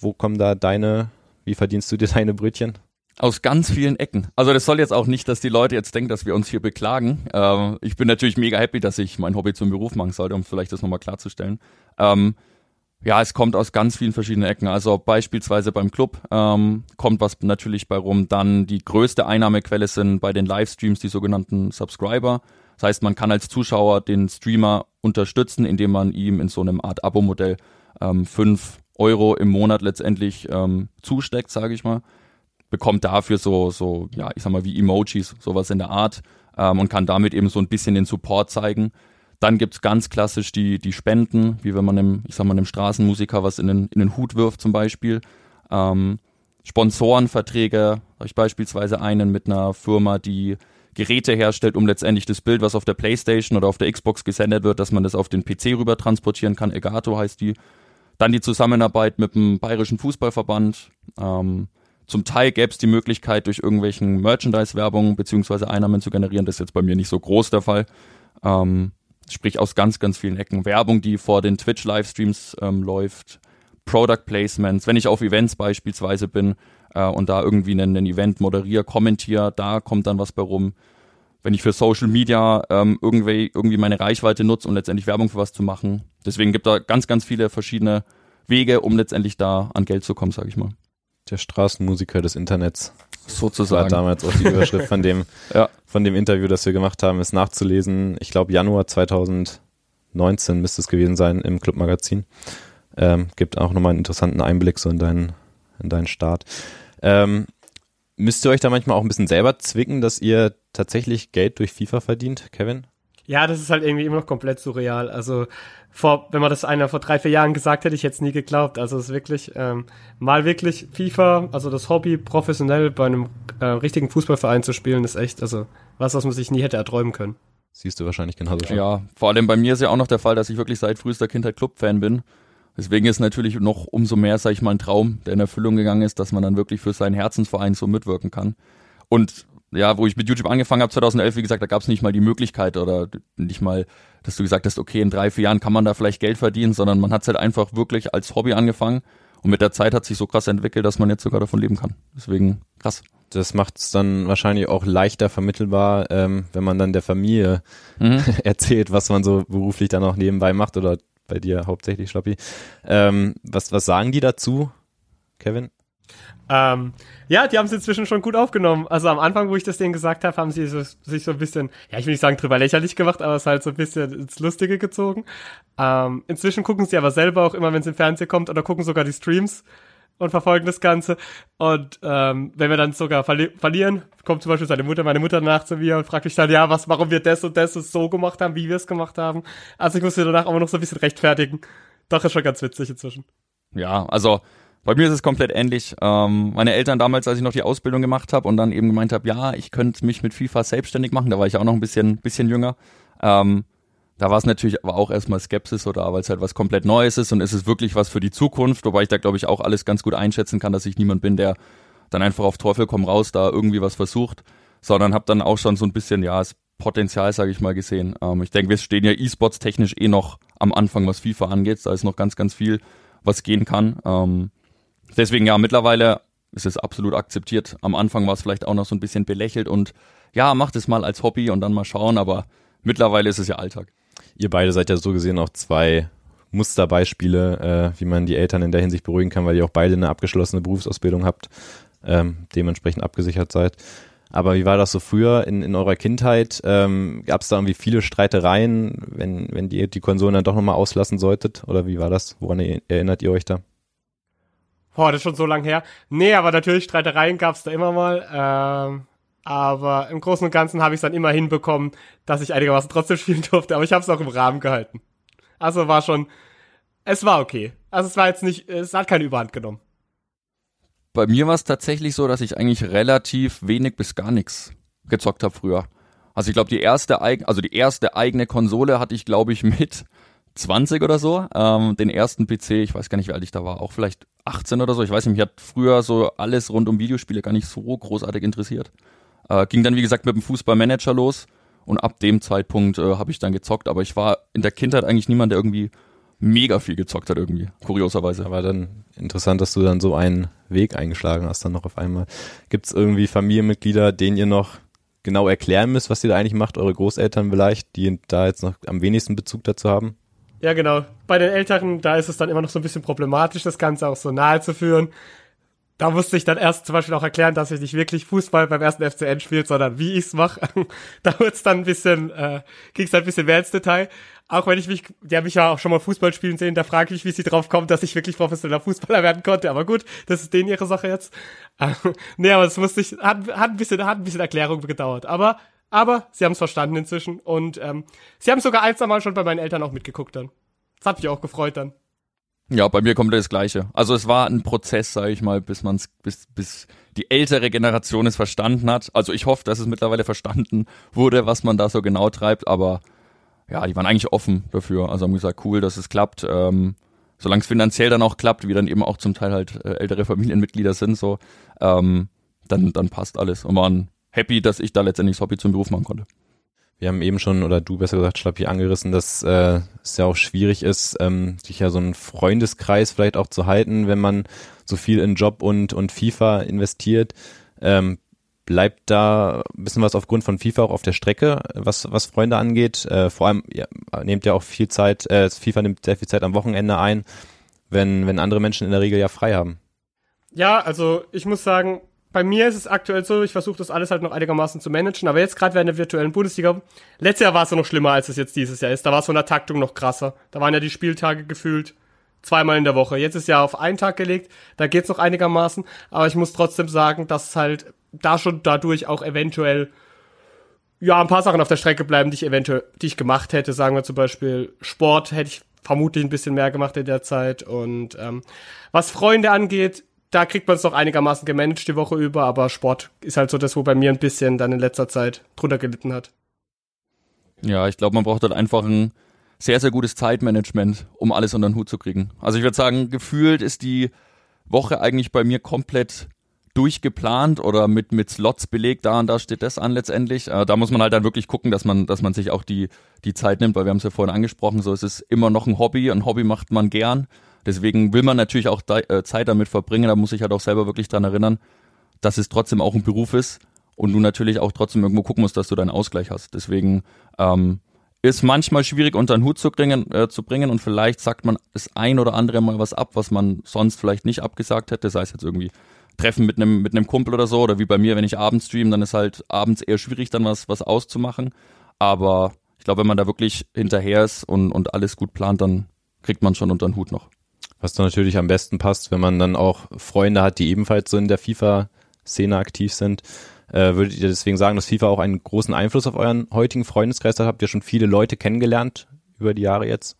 wo kommen da deine, wie verdienst du dir deine Brötchen? Aus ganz vielen Ecken. Also das soll jetzt auch nicht, dass die Leute jetzt denken, dass wir uns hier beklagen. Ähm, ich bin natürlich mega happy, dass ich mein Hobby zum Beruf machen sollte, um vielleicht das nochmal klarzustellen. Ähm, ja, es kommt aus ganz vielen verschiedenen Ecken. Also beispielsweise beim Club ähm, kommt was natürlich bei rum. Dann die größte Einnahmequelle sind bei den Livestreams die sogenannten Subscriber. Das heißt, man kann als Zuschauer den Streamer unterstützen, indem man ihm in so einem Art Abo-Modell ähm, 5 Euro im Monat letztendlich ähm, zusteckt, sage ich mal bekommt dafür so, so, ja, ich sag mal, wie Emojis, sowas in der Art ähm, und kann damit eben so ein bisschen den Support zeigen. Dann gibt's ganz klassisch die, die Spenden, wie wenn man einem, ich sag mal, einem Straßenmusiker was in den, in den Hut wirft zum Beispiel. Ähm, Sponsorenverträge, habe ich beispielsweise einen mit einer Firma, die Geräte herstellt, um letztendlich das Bild, was auf der Playstation oder auf der Xbox gesendet wird, dass man das auf den PC rüber transportieren kann. Egato heißt die. Dann die Zusammenarbeit mit dem Bayerischen Fußballverband. Ähm, zum Teil gäbe es die Möglichkeit, durch irgendwelchen Merchandise-Werbung beziehungsweise Einnahmen zu generieren. Das ist jetzt bei mir nicht so groß der Fall. Ähm, sprich aus ganz, ganz vielen Ecken. Werbung, die vor den Twitch-Livestreams ähm, läuft, Product Placements, wenn ich auf Events beispielsweise bin äh, und da irgendwie einen, einen Event moderiere, kommentiere, da kommt dann was bei rum. Wenn ich für Social Media ähm, irgendwie, irgendwie meine Reichweite nutze, um letztendlich Werbung für was zu machen. Deswegen gibt da ganz, ganz viele verschiedene Wege, um letztendlich da an Geld zu kommen, sage ich mal der Straßenmusiker des Internets. Sozusagen. War damals auch die Überschrift von dem, ja. von dem Interview, das wir gemacht haben, ist nachzulesen. Ich glaube, Januar 2019 müsste es gewesen sein im Clubmagazin. Ähm, gibt auch nochmal einen interessanten Einblick so in deinen, in deinen Start. Ähm, müsst ihr euch da manchmal auch ein bisschen selber zwicken, dass ihr tatsächlich Geld durch FIFA verdient, Kevin? Ja, das ist halt irgendwie immer noch komplett surreal. Also vor, wenn man das einer vor drei, vier Jahren gesagt hätte, ich hätte es nie geglaubt. Also es ist wirklich ähm, mal wirklich FIFA, also das Hobby professionell bei einem äh, richtigen Fußballverein zu spielen, ist echt, also was, was man sich nie hätte erträumen können. Siehst du wahrscheinlich genauso schon. Ja, vor allem bei mir ist ja auch noch der Fall, dass ich wirklich seit frühester Kindheit Club-Fan bin. Deswegen ist natürlich noch umso mehr, sag ich mal, ein Traum, der in Erfüllung gegangen ist, dass man dann wirklich für seinen Herzensverein so mitwirken kann. Und ja, wo ich mit YouTube angefangen habe, 2011, wie gesagt, da gab es nicht mal die Möglichkeit oder nicht mal, dass du gesagt hast, okay, in drei, vier Jahren kann man da vielleicht Geld verdienen, sondern man hat es halt einfach wirklich als Hobby angefangen und mit der Zeit hat sich so krass entwickelt, dass man jetzt sogar davon leben kann. Deswegen krass. Das macht es dann wahrscheinlich auch leichter vermittelbar, ähm, wenn man dann der Familie mhm. erzählt, was man so beruflich dann auch nebenbei macht oder bei dir hauptsächlich, Schlappi. Ähm, was, was sagen die dazu, Kevin? Ähm, ja, die haben es inzwischen schon gut aufgenommen. Also am Anfang, wo ich das denen gesagt habe, haben sie so, sich so ein bisschen, ja, ich will nicht sagen drüber lächerlich gemacht, aber es halt so ein bisschen ins Lustige gezogen. Ähm, inzwischen gucken sie aber selber auch immer, wenn es im Fernsehen kommt, oder gucken sogar die Streams und verfolgen das Ganze. Und ähm, wenn wir dann sogar verli verlieren, kommt zum Beispiel seine Mutter, meine Mutter nach zu mir und fragt mich dann, ja, was, warum wir das und das so gemacht haben, wie wir es gemacht haben. Also ich muss mir danach auch noch so ein bisschen rechtfertigen. Doch, ist schon ganz witzig inzwischen. Ja, also bei mir ist es komplett ähnlich. Ähm, meine Eltern damals, als ich noch die Ausbildung gemacht habe und dann eben gemeint habe, ja, ich könnte mich mit FIFA selbstständig machen, da war ich auch noch ein bisschen, bisschen jünger. Ähm, da war es natürlich aber auch erstmal Skepsis oder weil es halt was komplett Neues ist und ist es wirklich was für die Zukunft, wobei ich da glaube ich auch alles ganz gut einschätzen kann, dass ich niemand bin, der dann einfach auf Teufel komm raus da irgendwie was versucht, sondern habe dann auch schon so ein bisschen ja das Potenzial, sage ich mal, gesehen. Ähm, ich denke, wir stehen ja E-Sports technisch eh noch am Anfang, was FIFA angeht, da ist noch ganz, ganz viel, was gehen kann. Ähm, deswegen ja, mittlerweile ist es absolut akzeptiert. Am Anfang war es vielleicht auch noch so ein bisschen belächelt und ja, macht es mal als Hobby und dann mal schauen, aber mittlerweile ist es ja Alltag. Ihr beide seid ja so gesehen auch zwei Musterbeispiele, äh, wie man die Eltern in der Hinsicht beruhigen kann, weil ihr auch beide eine abgeschlossene Berufsausbildung habt, ähm, dementsprechend abgesichert seid. Aber wie war das so früher in, in eurer Kindheit? Ähm, Gab es da irgendwie viele Streitereien, wenn, wenn ihr die Konsolen dann doch nochmal auslassen solltet? Oder wie war das? Woran erinnert ihr euch da? Boah, das ist schon so lang her. Nee, aber natürlich Streitereien gab es da immer mal. Ähm, aber im Großen und Ganzen habe ich es dann immer hinbekommen, dass ich einigermaßen trotzdem spielen durfte, aber ich habe es auch im Rahmen gehalten. Also war schon, es war okay. Also es war jetzt nicht, es hat keine Überhand genommen. Bei mir war es tatsächlich so, dass ich eigentlich relativ wenig bis gar nichts gezockt habe früher. Also ich glaube, die also die erste eigene Konsole hatte ich, glaube ich, mit 20 oder so. Ähm, den ersten PC, ich weiß gar nicht, wie alt ich da war, auch vielleicht 18 oder so. Ich weiß nicht, mich hat früher so alles rund um Videospiele gar nicht so großartig interessiert. Äh, ging dann, wie gesagt, mit dem Fußballmanager los und ab dem Zeitpunkt äh, habe ich dann gezockt, aber ich war in der Kindheit eigentlich niemand, der irgendwie mega viel gezockt hat irgendwie, kurioserweise. Aber dann interessant, dass du dann so einen Weg eingeschlagen hast dann noch auf einmal. Gibt es irgendwie Familienmitglieder, denen ihr noch genau erklären müsst, was ihr da eigentlich macht, eure Großeltern vielleicht, die da jetzt noch am wenigsten Bezug dazu haben? Ja, genau. Bei den Älteren, da ist es dann immer noch so ein bisschen problematisch, das Ganze auch so nahe zu führen da musste ich dann erst zum Beispiel auch erklären, dass ich nicht wirklich Fußball beim ersten FCN spiele, sondern wie ich's mache. da wird's dann ein bisschen, äh, ging's dann ein bisschen mehr ins Detail. Auch wenn ich mich, die haben mich ja auch schon mal Fußball spielen sehen, da frage ich wie sie drauf kommen, dass ich wirklich professioneller Fußballer werden konnte. Aber gut, das ist denen ihre Sache jetzt. Äh, nee, aber das musste ich, hat, hat ein bisschen, hat ein bisschen Erklärung gedauert. Aber, aber sie haben es verstanden inzwischen und ähm, sie haben sogar ein, zwei Mal schon bei meinen Eltern auch mitgeguckt dann. Das hat mich auch gefreut dann. Ja, bei mir kommt das Gleiche. Also es war ein Prozess, sage ich mal, bis man's, bis, bis die ältere Generation es verstanden hat. Also ich hoffe, dass es mittlerweile verstanden wurde, was man da so genau treibt, aber ja, die waren eigentlich offen dafür. Also haben gesagt, cool, dass es klappt. Ähm, solange es finanziell dann auch klappt, wie dann eben auch zum Teil halt äh, ältere Familienmitglieder sind, so, ähm, dann, dann passt alles. Und waren happy, dass ich da letztendlich das Hobby zum Beruf machen konnte. Wir haben eben schon, oder du besser gesagt, Schlappi, angerissen, dass äh, es ja auch schwierig ist, ähm, sich ja so einen Freundeskreis vielleicht auch zu halten, wenn man so viel in Job und, und FIFA investiert. Ähm, bleibt da ein bisschen was aufgrund von FIFA auch auf der Strecke, was, was Freunde angeht. Äh, vor allem ja, nehmt ja auch viel Zeit, äh, FIFA nimmt sehr viel Zeit am Wochenende ein, wenn, wenn andere Menschen in der Regel ja frei haben. Ja, also ich muss sagen, bei mir ist es aktuell so, ich versuche das alles halt noch einigermaßen zu managen, aber jetzt gerade während der virtuellen Bundesliga, letztes Jahr war es ja noch schlimmer, als es jetzt dieses Jahr ist. Da war es von der Taktung noch krasser. Da waren ja die Spieltage gefühlt zweimal in der Woche. Jetzt ist ja auf einen Tag gelegt, da geht's noch einigermaßen, aber ich muss trotzdem sagen, dass halt da schon dadurch auch eventuell ja, ein paar Sachen auf der Strecke bleiben, die ich eventuell, die ich gemacht hätte. Sagen wir zum Beispiel Sport hätte ich vermutlich ein bisschen mehr gemacht in der Zeit. Und ähm, was Freunde angeht, da kriegt man es noch einigermaßen gemanagt die Woche über, aber Sport ist halt so das, wo bei mir ein bisschen dann in letzter Zeit drunter gelitten hat. Ja, ich glaube, man braucht halt einfach ein sehr, sehr gutes Zeitmanagement, um alles unter den Hut zu kriegen. Also ich würde sagen, gefühlt ist die Woche eigentlich bei mir komplett durchgeplant oder mit, mit Slots belegt, da und da steht das an letztendlich. Äh, da muss man halt dann wirklich gucken, dass man, dass man sich auch die, die Zeit nimmt, weil wir haben es ja vorhin angesprochen, so es ist immer noch ein Hobby, ein Hobby macht man gern. Deswegen will man natürlich auch äh, Zeit damit verbringen, da muss ich halt auch selber wirklich dran erinnern, dass es trotzdem auch ein Beruf ist und du natürlich auch trotzdem irgendwo gucken musst, dass du deinen Ausgleich hast. Deswegen ähm, ist manchmal schwierig unter den Hut zu bringen, äh, zu bringen und vielleicht sagt man das ein oder andere mal was ab, was man sonst vielleicht nicht abgesagt hätte, sei es jetzt irgendwie Treffen mit einem mit Kumpel oder so oder wie bei mir, wenn ich abends streame, dann ist halt abends eher schwierig, dann was was auszumachen. Aber ich glaube, wenn man da wirklich hinterher ist und und alles gut plant, dann kriegt man schon unter den Hut noch. Was dann natürlich am besten passt, wenn man dann auch Freunde hat, die ebenfalls so in der FIFA-Szene aktiv sind. Äh, würdet ihr deswegen sagen, dass FIFA auch einen großen Einfluss auf euren heutigen Freundeskreis hat? Habt ihr schon viele Leute kennengelernt über die Jahre jetzt?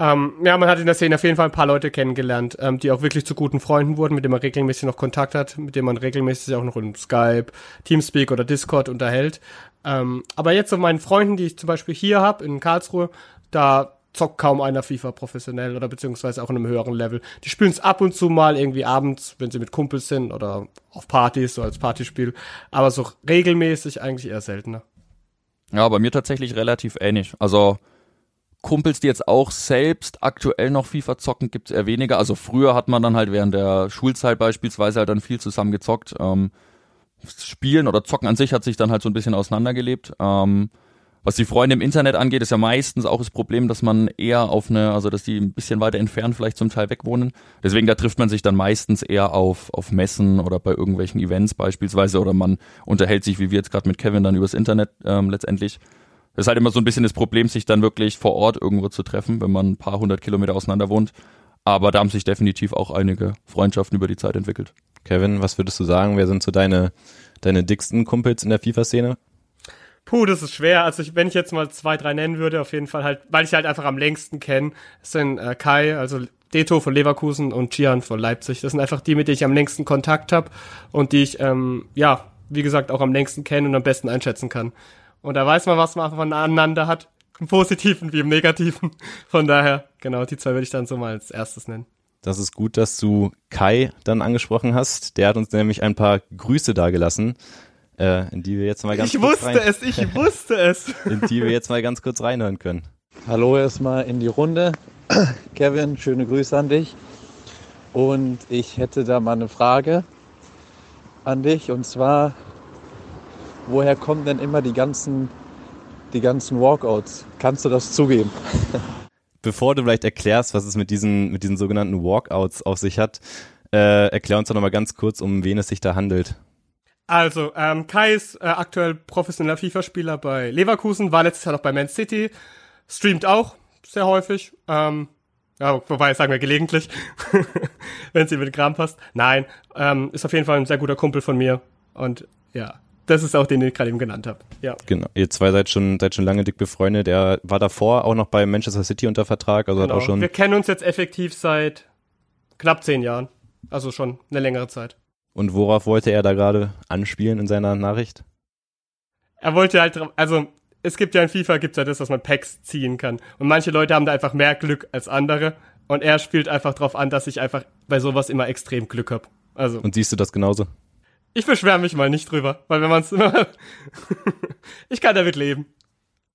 Ähm, ja, man hat in der Szene auf jeden Fall ein paar Leute kennengelernt, ähm, die auch wirklich zu guten Freunden wurden, mit denen man regelmäßig noch Kontakt hat, mit denen man regelmäßig auch noch in Skype, Teamspeak oder Discord unterhält. Ähm, aber jetzt so meinen Freunden, die ich zum Beispiel hier habe in Karlsruhe, da zockt kaum einer FIFA professionell oder beziehungsweise auch in einem höheren Level. Die spielen es ab und zu mal irgendwie abends, wenn sie mit Kumpels sind oder auf Partys, so als Partyspiel. Aber so regelmäßig eigentlich eher seltener. Ja, bei mir tatsächlich relativ ähnlich. Also Kumpels, die jetzt auch selbst aktuell noch FIFA zocken, gibt's eher weniger. Also früher hat man dann halt während der Schulzeit beispielsweise halt dann viel zusammen gezockt. Ähm, Spielen oder Zocken an sich hat sich dann halt so ein bisschen auseinandergelebt. Ähm, was die Freunde im Internet angeht, ist ja meistens auch das Problem, dass man eher auf eine, also dass die ein bisschen weiter entfernt vielleicht zum Teil wegwohnen. Deswegen da trifft man sich dann meistens eher auf, auf Messen oder bei irgendwelchen Events beispielsweise oder man unterhält sich, wie wir jetzt gerade mit Kevin, dann übers Internet ähm, letztendlich. Das ist halt immer so ein bisschen das Problem, sich dann wirklich vor Ort irgendwo zu treffen, wenn man ein paar hundert Kilometer auseinander wohnt. Aber da haben sich definitiv auch einige Freundschaften über die Zeit entwickelt. Kevin, was würdest du sagen? Wer sind so deine, deine dicksten Kumpels in der FIFA-Szene? Puh, das ist schwer. Also ich, wenn ich jetzt mal zwei, drei nennen würde, auf jeden Fall halt, weil ich halt einfach am längsten kenne, sind äh, Kai, also Deto von Leverkusen und Gian von Leipzig. Das sind einfach die, mit denen ich am längsten Kontakt habe und die ich, ähm, ja, wie gesagt, auch am längsten kenne und am besten einschätzen kann. Und da weiß man, was man voneinander hat. Im Positiven wie im Negativen. Von daher, genau, die zwei würde ich dann so mal als erstes nennen. Das ist gut, dass du Kai dann angesprochen hast. Der hat uns nämlich ein paar Grüße dagelassen äh, in die wir jetzt mal ganz ich kurz wusste rein, es, ich wusste es. in die wir jetzt mal ganz kurz reinhören können. Hallo erstmal in die Runde. Kevin, schöne Grüße an dich. Und ich hätte da mal eine Frage an dich und zwar, woher kommen denn immer die ganzen, die ganzen Walkouts? Kannst du das zugeben? Bevor du vielleicht erklärst, was es mit diesen, mit diesen sogenannten Walkouts auf sich hat, äh, erklär uns doch nochmal ganz kurz, um wen es sich da handelt. Also, ähm, Kai ist äh, aktuell professioneller FIFA-Spieler bei Leverkusen, war letztes Jahr noch bei Man City, streamt auch sehr häufig. Ähm, ja, wobei, sagen wir gelegentlich, wenn es ihm mit Kram passt. Nein, ähm, ist auf jeden Fall ein sehr guter Kumpel von mir. Und ja, das ist auch den, den ich gerade eben genannt habe. Ja. Genau. Ihr zwei seid schon, seid schon lange dick befreundet. Er war davor auch noch bei Manchester City unter Vertrag, also genau. hat auch schon. Wir kennen uns jetzt effektiv seit knapp zehn Jahren. Also schon eine längere Zeit. Und worauf wollte er da gerade anspielen in seiner Nachricht? Er wollte halt, also es gibt ja in FIFA gibt's ja das, dass man Packs ziehen kann. Und manche Leute haben da einfach mehr Glück als andere. Und er spielt einfach darauf an, dass ich einfach bei sowas immer extrem Glück hab. Also. Und siehst du das genauso? Ich beschwere mich mal nicht drüber, weil wenn man es immer. ich kann damit leben.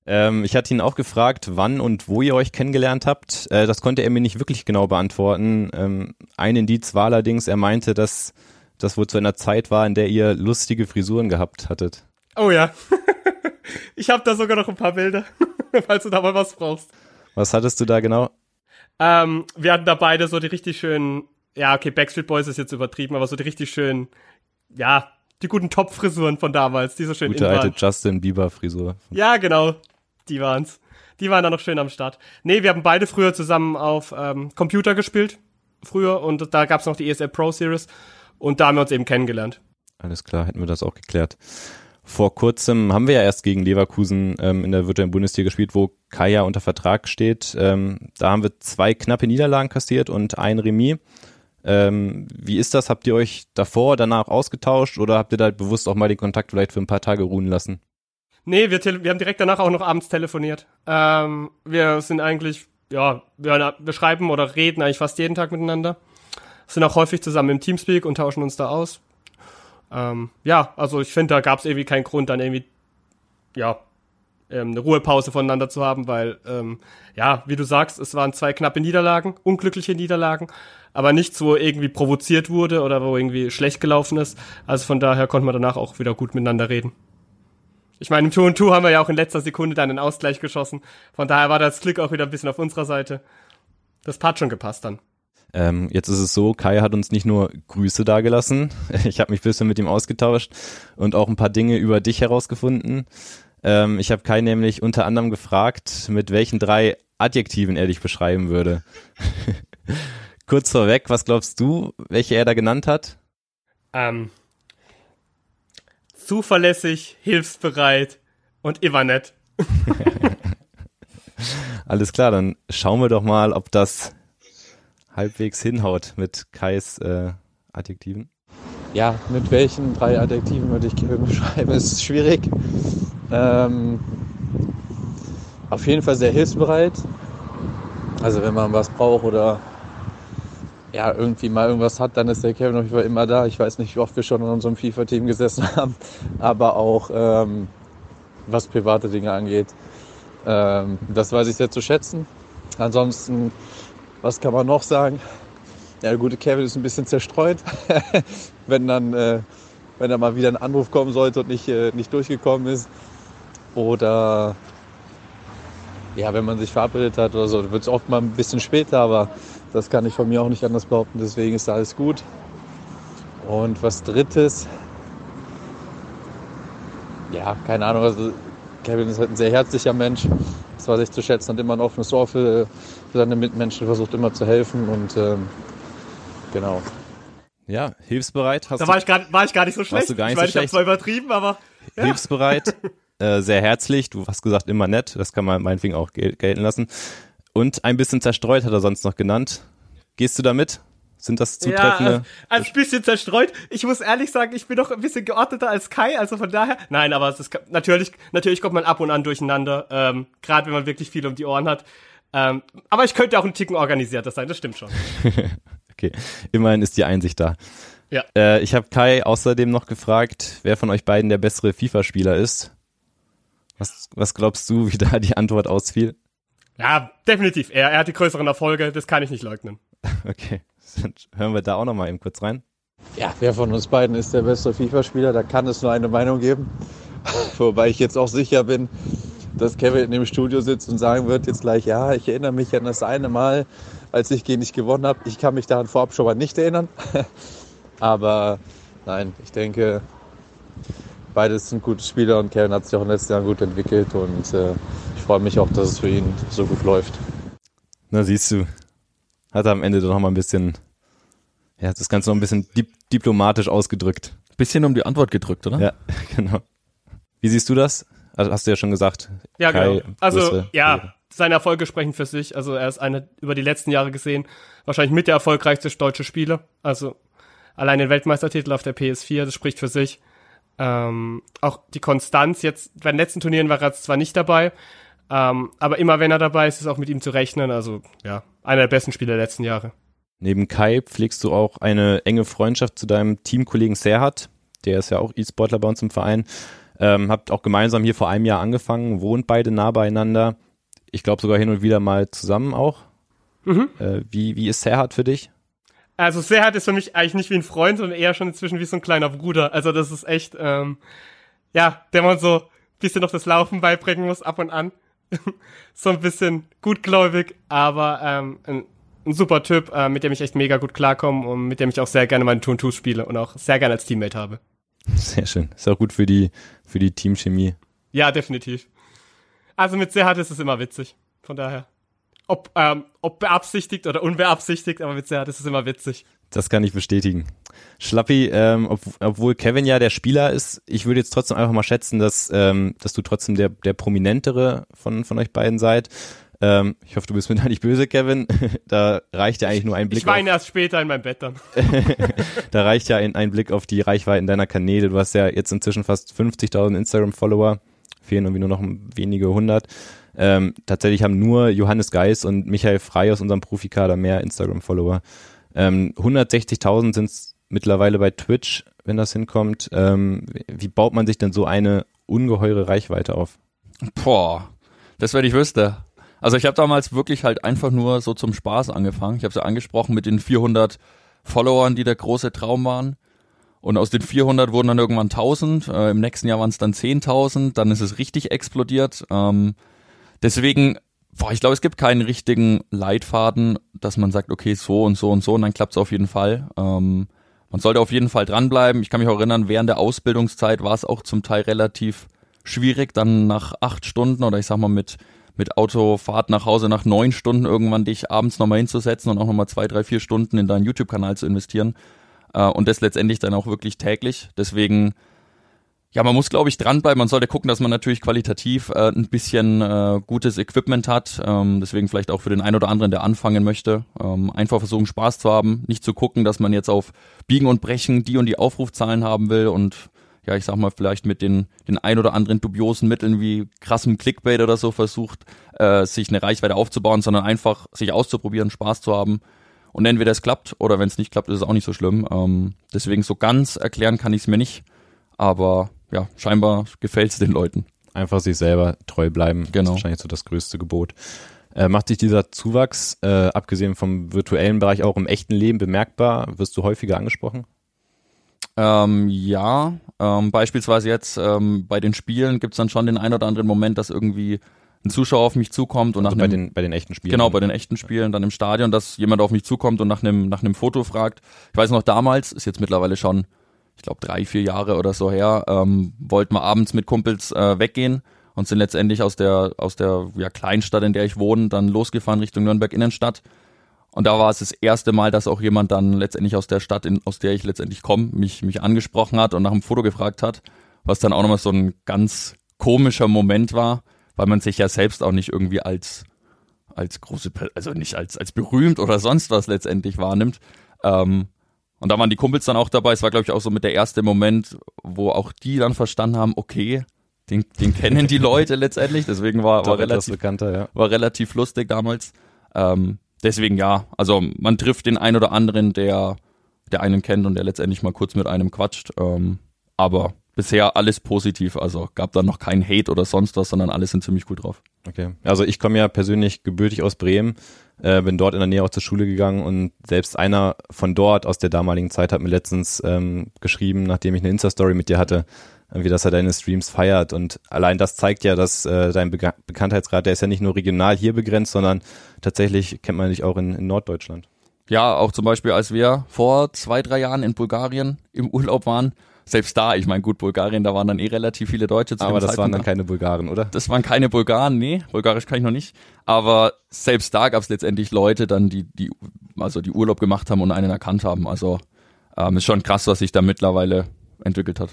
Ähm, ich hatte ihn auch gefragt, wann und wo ihr euch kennengelernt habt. Äh, das konnte er mir nicht wirklich genau beantworten. Ähm, ein Indiz war allerdings, er meinte, dass das wohl zu einer Zeit war, in der ihr lustige Frisuren gehabt hattet. Oh ja. ich habe da sogar noch ein paar Bilder, falls du da mal was brauchst. Was hattest du da genau? Ähm, wir hatten da beide so die richtig schönen, ja, okay, Backstreet Boys ist jetzt übertrieben, aber so die richtig schönen, ja, die guten Top-Frisuren von damals, die so schön Gute alte Justin Bieber-Frisur. Ja, genau, die waren's. Die waren da noch schön am Start. Nee, wir haben beide früher zusammen auf ähm, Computer gespielt, früher, und da gab's noch die ESL Pro Series. Und da haben wir uns eben kennengelernt. Alles klar, hätten wir das auch geklärt. Vor kurzem haben wir ja erst gegen Leverkusen ähm, in der virtuellen Bundesliga gespielt, wo Kaya unter Vertrag steht. Ähm, da haben wir zwei knappe Niederlagen kassiert und ein Remis. Ähm, wie ist das? Habt ihr euch davor, danach ausgetauscht oder habt ihr da bewusst auch mal den Kontakt vielleicht für ein paar Tage ruhen lassen? Nee, wir, wir haben direkt danach auch noch abends telefoniert. Ähm, wir sind eigentlich, ja, wir, wir schreiben oder reden eigentlich fast jeden Tag miteinander. Sind auch häufig zusammen im Teamspeak und tauschen uns da aus. Ähm, ja, also ich finde, da gab es irgendwie keinen Grund, dann irgendwie, ja, ähm, eine Ruhepause voneinander zu haben, weil, ähm, ja, wie du sagst, es waren zwei knappe Niederlagen, unglückliche Niederlagen, aber nichts, wo irgendwie provoziert wurde oder wo irgendwie schlecht gelaufen ist. Also von daher konnte man danach auch wieder gut miteinander reden. Ich meine, im 2 2 haben wir ja auch in letzter Sekunde dann einen Ausgleich geschossen. Von daher war das Glück auch wieder ein bisschen auf unserer Seite. Das hat schon gepasst dann. Ähm, jetzt ist es so, Kai hat uns nicht nur Grüße dagelassen, ich habe mich ein bisschen mit ihm ausgetauscht und auch ein paar Dinge über dich herausgefunden. Ähm, ich habe Kai nämlich unter anderem gefragt, mit welchen drei Adjektiven er dich beschreiben würde. Kurz vorweg, was glaubst du, welche er da genannt hat? Ähm, zuverlässig, hilfsbereit und immer nett. Alles klar, dann schauen wir doch mal, ob das halbwegs hinhaut mit Kais äh, Adjektiven. Ja, mit welchen drei Adjektiven würde ich beschreiben, ist schwierig. Ähm, auf jeden Fall sehr hilfsbereit. Also wenn man was braucht oder ja, irgendwie mal irgendwas hat, dann ist der Kevin auf jeden Fall immer da. Ich weiß nicht, wie oft wir schon in unserem FIFA-Team gesessen haben, aber auch ähm, was private Dinge angeht. Ähm, das weiß ich sehr zu schätzen. Ansonsten, was kann man noch sagen? Ja, der gute Kevin ist ein bisschen zerstreut, wenn dann, äh, wenn da mal wieder ein Anruf kommen sollte und nicht, äh, nicht durchgekommen ist. Oder ja, wenn man sich verabredet hat oder so, wird es oft mal ein bisschen später, aber das kann ich von mir auch nicht anders behaupten, deswegen ist alles gut. Und was drittes, ja, keine Ahnung, also Kevin ist halt ein sehr herzlicher Mensch, das war sich zu schätzen, hat immer ein offenes Ohr für seine Mitmenschen, versucht immer zu helfen und ähm, genau. Ja, hilfsbereit. Hast da war ich, gar, war ich gar nicht so schlecht. du gar nicht ich meine, so schlecht. ich habe zwar übertrieben, aber. Ja. Hilfsbereit, äh, sehr herzlich, du hast gesagt immer nett, das kann man meinetwegen auch gel gelten lassen. Und ein bisschen zerstreut hat er sonst noch genannt. Gehst du damit? Sind das zutreffende? Ja, als bisschen zerstreut. Ich muss ehrlich sagen, ich bin doch ein bisschen geordneter als Kai, also von daher. Nein, aber es ist natürlich, natürlich kommt man ab und an durcheinander, ähm, gerade wenn man wirklich viel um die Ohren hat. Ähm, aber ich könnte auch ein Ticken organisierter sein, das stimmt schon. okay, immerhin ist die Einsicht da. Ja. Äh, ich habe Kai außerdem noch gefragt, wer von euch beiden der bessere FIFA-Spieler ist. Was, was glaubst du, wie da die Antwort ausfiel? Ja, definitiv. Er, er hat die größeren Erfolge, das kann ich nicht leugnen. Okay, dann hören wir da auch noch mal eben kurz rein. Ja, wer von uns beiden ist der beste FIFA-Spieler? Da kann es nur eine Meinung geben. Wobei ich jetzt auch sicher bin, dass Kevin in dem Studio sitzt und sagen wird jetzt gleich, ja, ich erinnere mich an das eine Mal, als ich gegen dich gewonnen habe. Ich kann mich daran vorab schon mal nicht erinnern. Aber nein, ich denke, beides sind gute Spieler und Kevin hat sich auch in den letzten Jahren gut entwickelt und äh, ich freue mich auch, dass es für ihn so gut läuft. Na siehst du, hat er am Ende doch noch mal ein bisschen, ja, das Ganze noch ein bisschen dip diplomatisch ausgedrückt. Bisschen um die Antwort gedrückt, oder? Ja, genau. Wie siehst du das? Also hast du ja schon gesagt. Ja, Kai, genau. Also, ja, seine Erfolge sprechen für sich. Also, er ist eine, über die letzten Jahre gesehen, wahrscheinlich mit der erfolgreichste deutsche Spieler. Also, allein den Weltmeistertitel auf der PS4, das spricht für sich. Ähm, auch die Konstanz, jetzt bei den letzten Turnieren war er zwar nicht dabei, ähm, aber immer wenn er dabei ist, ist auch mit ihm zu rechnen. Also, ja, einer der besten Spieler der letzten Jahre. Neben Kai pflegst du auch eine enge Freundschaft zu deinem Teamkollegen Serhat. Der ist ja auch E-Sportler bei uns im Verein. Ähm, habt auch gemeinsam hier vor einem Jahr angefangen, wohnt beide nah beieinander. Ich glaube sogar hin und wieder mal zusammen auch. Mhm. Äh, wie, wie ist Serhat für dich? Also Serhat ist für mich eigentlich nicht wie ein Freund, sondern eher schon inzwischen wie so ein kleiner Bruder. Also das ist echt, ähm, ja, der man so ein bisschen noch das Laufen beibringen muss, ab und an. so ein bisschen gutgläubig, aber ähm, ein, ein super Typ, äh, mit dem ich echt mega gut klarkomme und mit dem ich auch sehr gerne meine Tun spiele und auch sehr gerne als Teammate habe. Sehr schön. Ist auch gut für die, für die Teamchemie. Ja, definitiv. Also mit Serhat ist es immer witzig. Von daher. Ob, ähm, ob beabsichtigt oder unbeabsichtigt, aber mit Serhat ist es immer witzig. Das kann ich bestätigen. Schlappi, ähm, ob, obwohl Kevin ja der Spieler ist, ich würde jetzt trotzdem einfach mal schätzen, dass, ähm, dass du trotzdem der, der prominentere von, von euch beiden seid. Ähm, ich hoffe, du bist mir da nicht böse, Kevin. da reicht ja eigentlich nur ein Blick Ich weine auf, erst später in meinem Bett dann. da reicht ja ein, ein Blick auf die Reichweiten deiner Kanäle. Du hast ja jetzt inzwischen fast 50.000 Instagram-Follower. fehlen irgendwie nur noch wenige hundert. Ähm, tatsächlich haben nur Johannes Geis und Michael Frey aus unserem Profikader mehr Instagram-Follower. Ähm, 160.000 sind es mittlerweile bei Twitch, wenn das hinkommt. Ähm, wie baut man sich denn so eine ungeheure Reichweite auf? Boah, das werde ich wüsste. Also ich habe damals wirklich halt einfach nur so zum Spaß angefangen. Ich habe es ja angesprochen mit den 400 Followern, die der große Traum waren. Und aus den 400 wurden dann irgendwann 1000. Äh, Im nächsten Jahr waren es dann 10.000. Dann ist es richtig explodiert. Ähm, deswegen, boah, ich glaube, es gibt keinen richtigen Leitfaden, dass man sagt, okay, so und so und so und dann klappt es auf jeden Fall. Ähm, man sollte auf jeden Fall dranbleiben. Ich kann mich auch erinnern, während der Ausbildungszeit war es auch zum Teil relativ schwierig, dann nach acht Stunden oder ich sag mal mit mit Autofahrt nach Hause nach neun Stunden irgendwann dich abends nochmal hinzusetzen und auch nochmal zwei, drei, vier Stunden in deinen YouTube-Kanal zu investieren. Äh, und das letztendlich dann auch wirklich täglich. Deswegen, ja, man muss, glaube ich, dranbleiben. Man sollte gucken, dass man natürlich qualitativ äh, ein bisschen äh, gutes Equipment hat. Ähm, deswegen vielleicht auch für den einen oder anderen, der anfangen möchte, ähm, einfach versuchen, Spaß zu haben. Nicht zu gucken, dass man jetzt auf Biegen und Brechen die und die Aufrufzahlen haben will und ja, ich sag mal, vielleicht mit den, den ein oder anderen dubiosen Mitteln wie krassem Clickbait oder so versucht, äh, sich eine Reichweite aufzubauen, sondern einfach sich auszuprobieren, Spaß zu haben. Und entweder es klappt oder wenn es nicht klappt, ist es auch nicht so schlimm. Ähm, deswegen so ganz erklären kann ich es mir nicht. Aber ja, scheinbar gefällt es den Leuten. Einfach sich selber treu bleiben. Genau. Das ist wahrscheinlich so das größte Gebot. Äh, macht sich dieser Zuwachs, äh, abgesehen vom virtuellen Bereich, auch im echten Leben bemerkbar? Wirst du häufiger angesprochen? Ähm, ja, ähm, beispielsweise jetzt ähm, bei den Spielen gibt's dann schon den ein oder anderen Moment, dass irgendwie ein Zuschauer auf mich zukommt und Also nach bei einem, den, bei den echten Spielen. genau bei den echten Spielen dann im Stadion, dass jemand auf mich zukommt und nach einem nach einem Foto fragt. Ich weiß noch damals, ist jetzt mittlerweile schon, ich glaube drei vier Jahre oder so her, ähm, wollten wir abends mit Kumpels äh, weggehen und sind letztendlich aus der aus der ja, Kleinstadt, in der ich wohne, dann losgefahren Richtung Nürnberg Innenstadt. Und da war es das erste Mal, dass auch jemand dann letztendlich aus der Stadt, in, aus der ich letztendlich komme, mich, mich angesprochen hat und nach einem Foto gefragt hat, was dann auch nochmal so ein ganz komischer Moment war, weil man sich ja selbst auch nicht irgendwie als, als große, also nicht als, als berühmt oder sonst was letztendlich wahrnimmt. Ähm, und da waren die Kumpels dann auch dabei. Es war, glaube ich, auch so mit der erste Moment, wo auch die dann verstanden haben, okay, den, den kennen die Leute letztendlich. Deswegen war, war relativ war relativ lustig damals. Ähm, deswegen ja, also man trifft den einen oder anderen, der, der einen kennt und der letztendlich mal kurz mit einem quatscht. Ähm, aber bisher alles positiv, also gab da noch keinen Hate oder sonst was, sondern alle sind ziemlich gut drauf. Okay. Also ich komme ja persönlich gebürtig aus Bremen, äh, bin dort in der Nähe auch zur Schule gegangen und selbst einer von dort aus der damaligen Zeit hat mir letztens ähm, geschrieben, nachdem ich eine Insta-Story mit dir hatte, wie dass er deine Streams feiert und allein das zeigt ja, dass äh, dein Bega Bekanntheitsgrad, der ist ja nicht nur regional hier begrenzt, sondern tatsächlich kennt man dich auch in, in Norddeutschland. Ja, auch zum Beispiel, als wir vor zwei, drei Jahren in Bulgarien im Urlaub waren, selbst da, ich meine, gut, Bulgarien, da waren dann eh relativ viele Deutsche zu Aber das waren Zeitpunkt. dann keine Bulgaren, oder? Das waren keine Bulgaren, nee, Bulgarisch kann ich noch nicht. Aber selbst da gab es letztendlich Leute dann, die, die, also die Urlaub gemacht haben und einen erkannt haben. Also ähm, ist schon krass, was sich da mittlerweile entwickelt hat.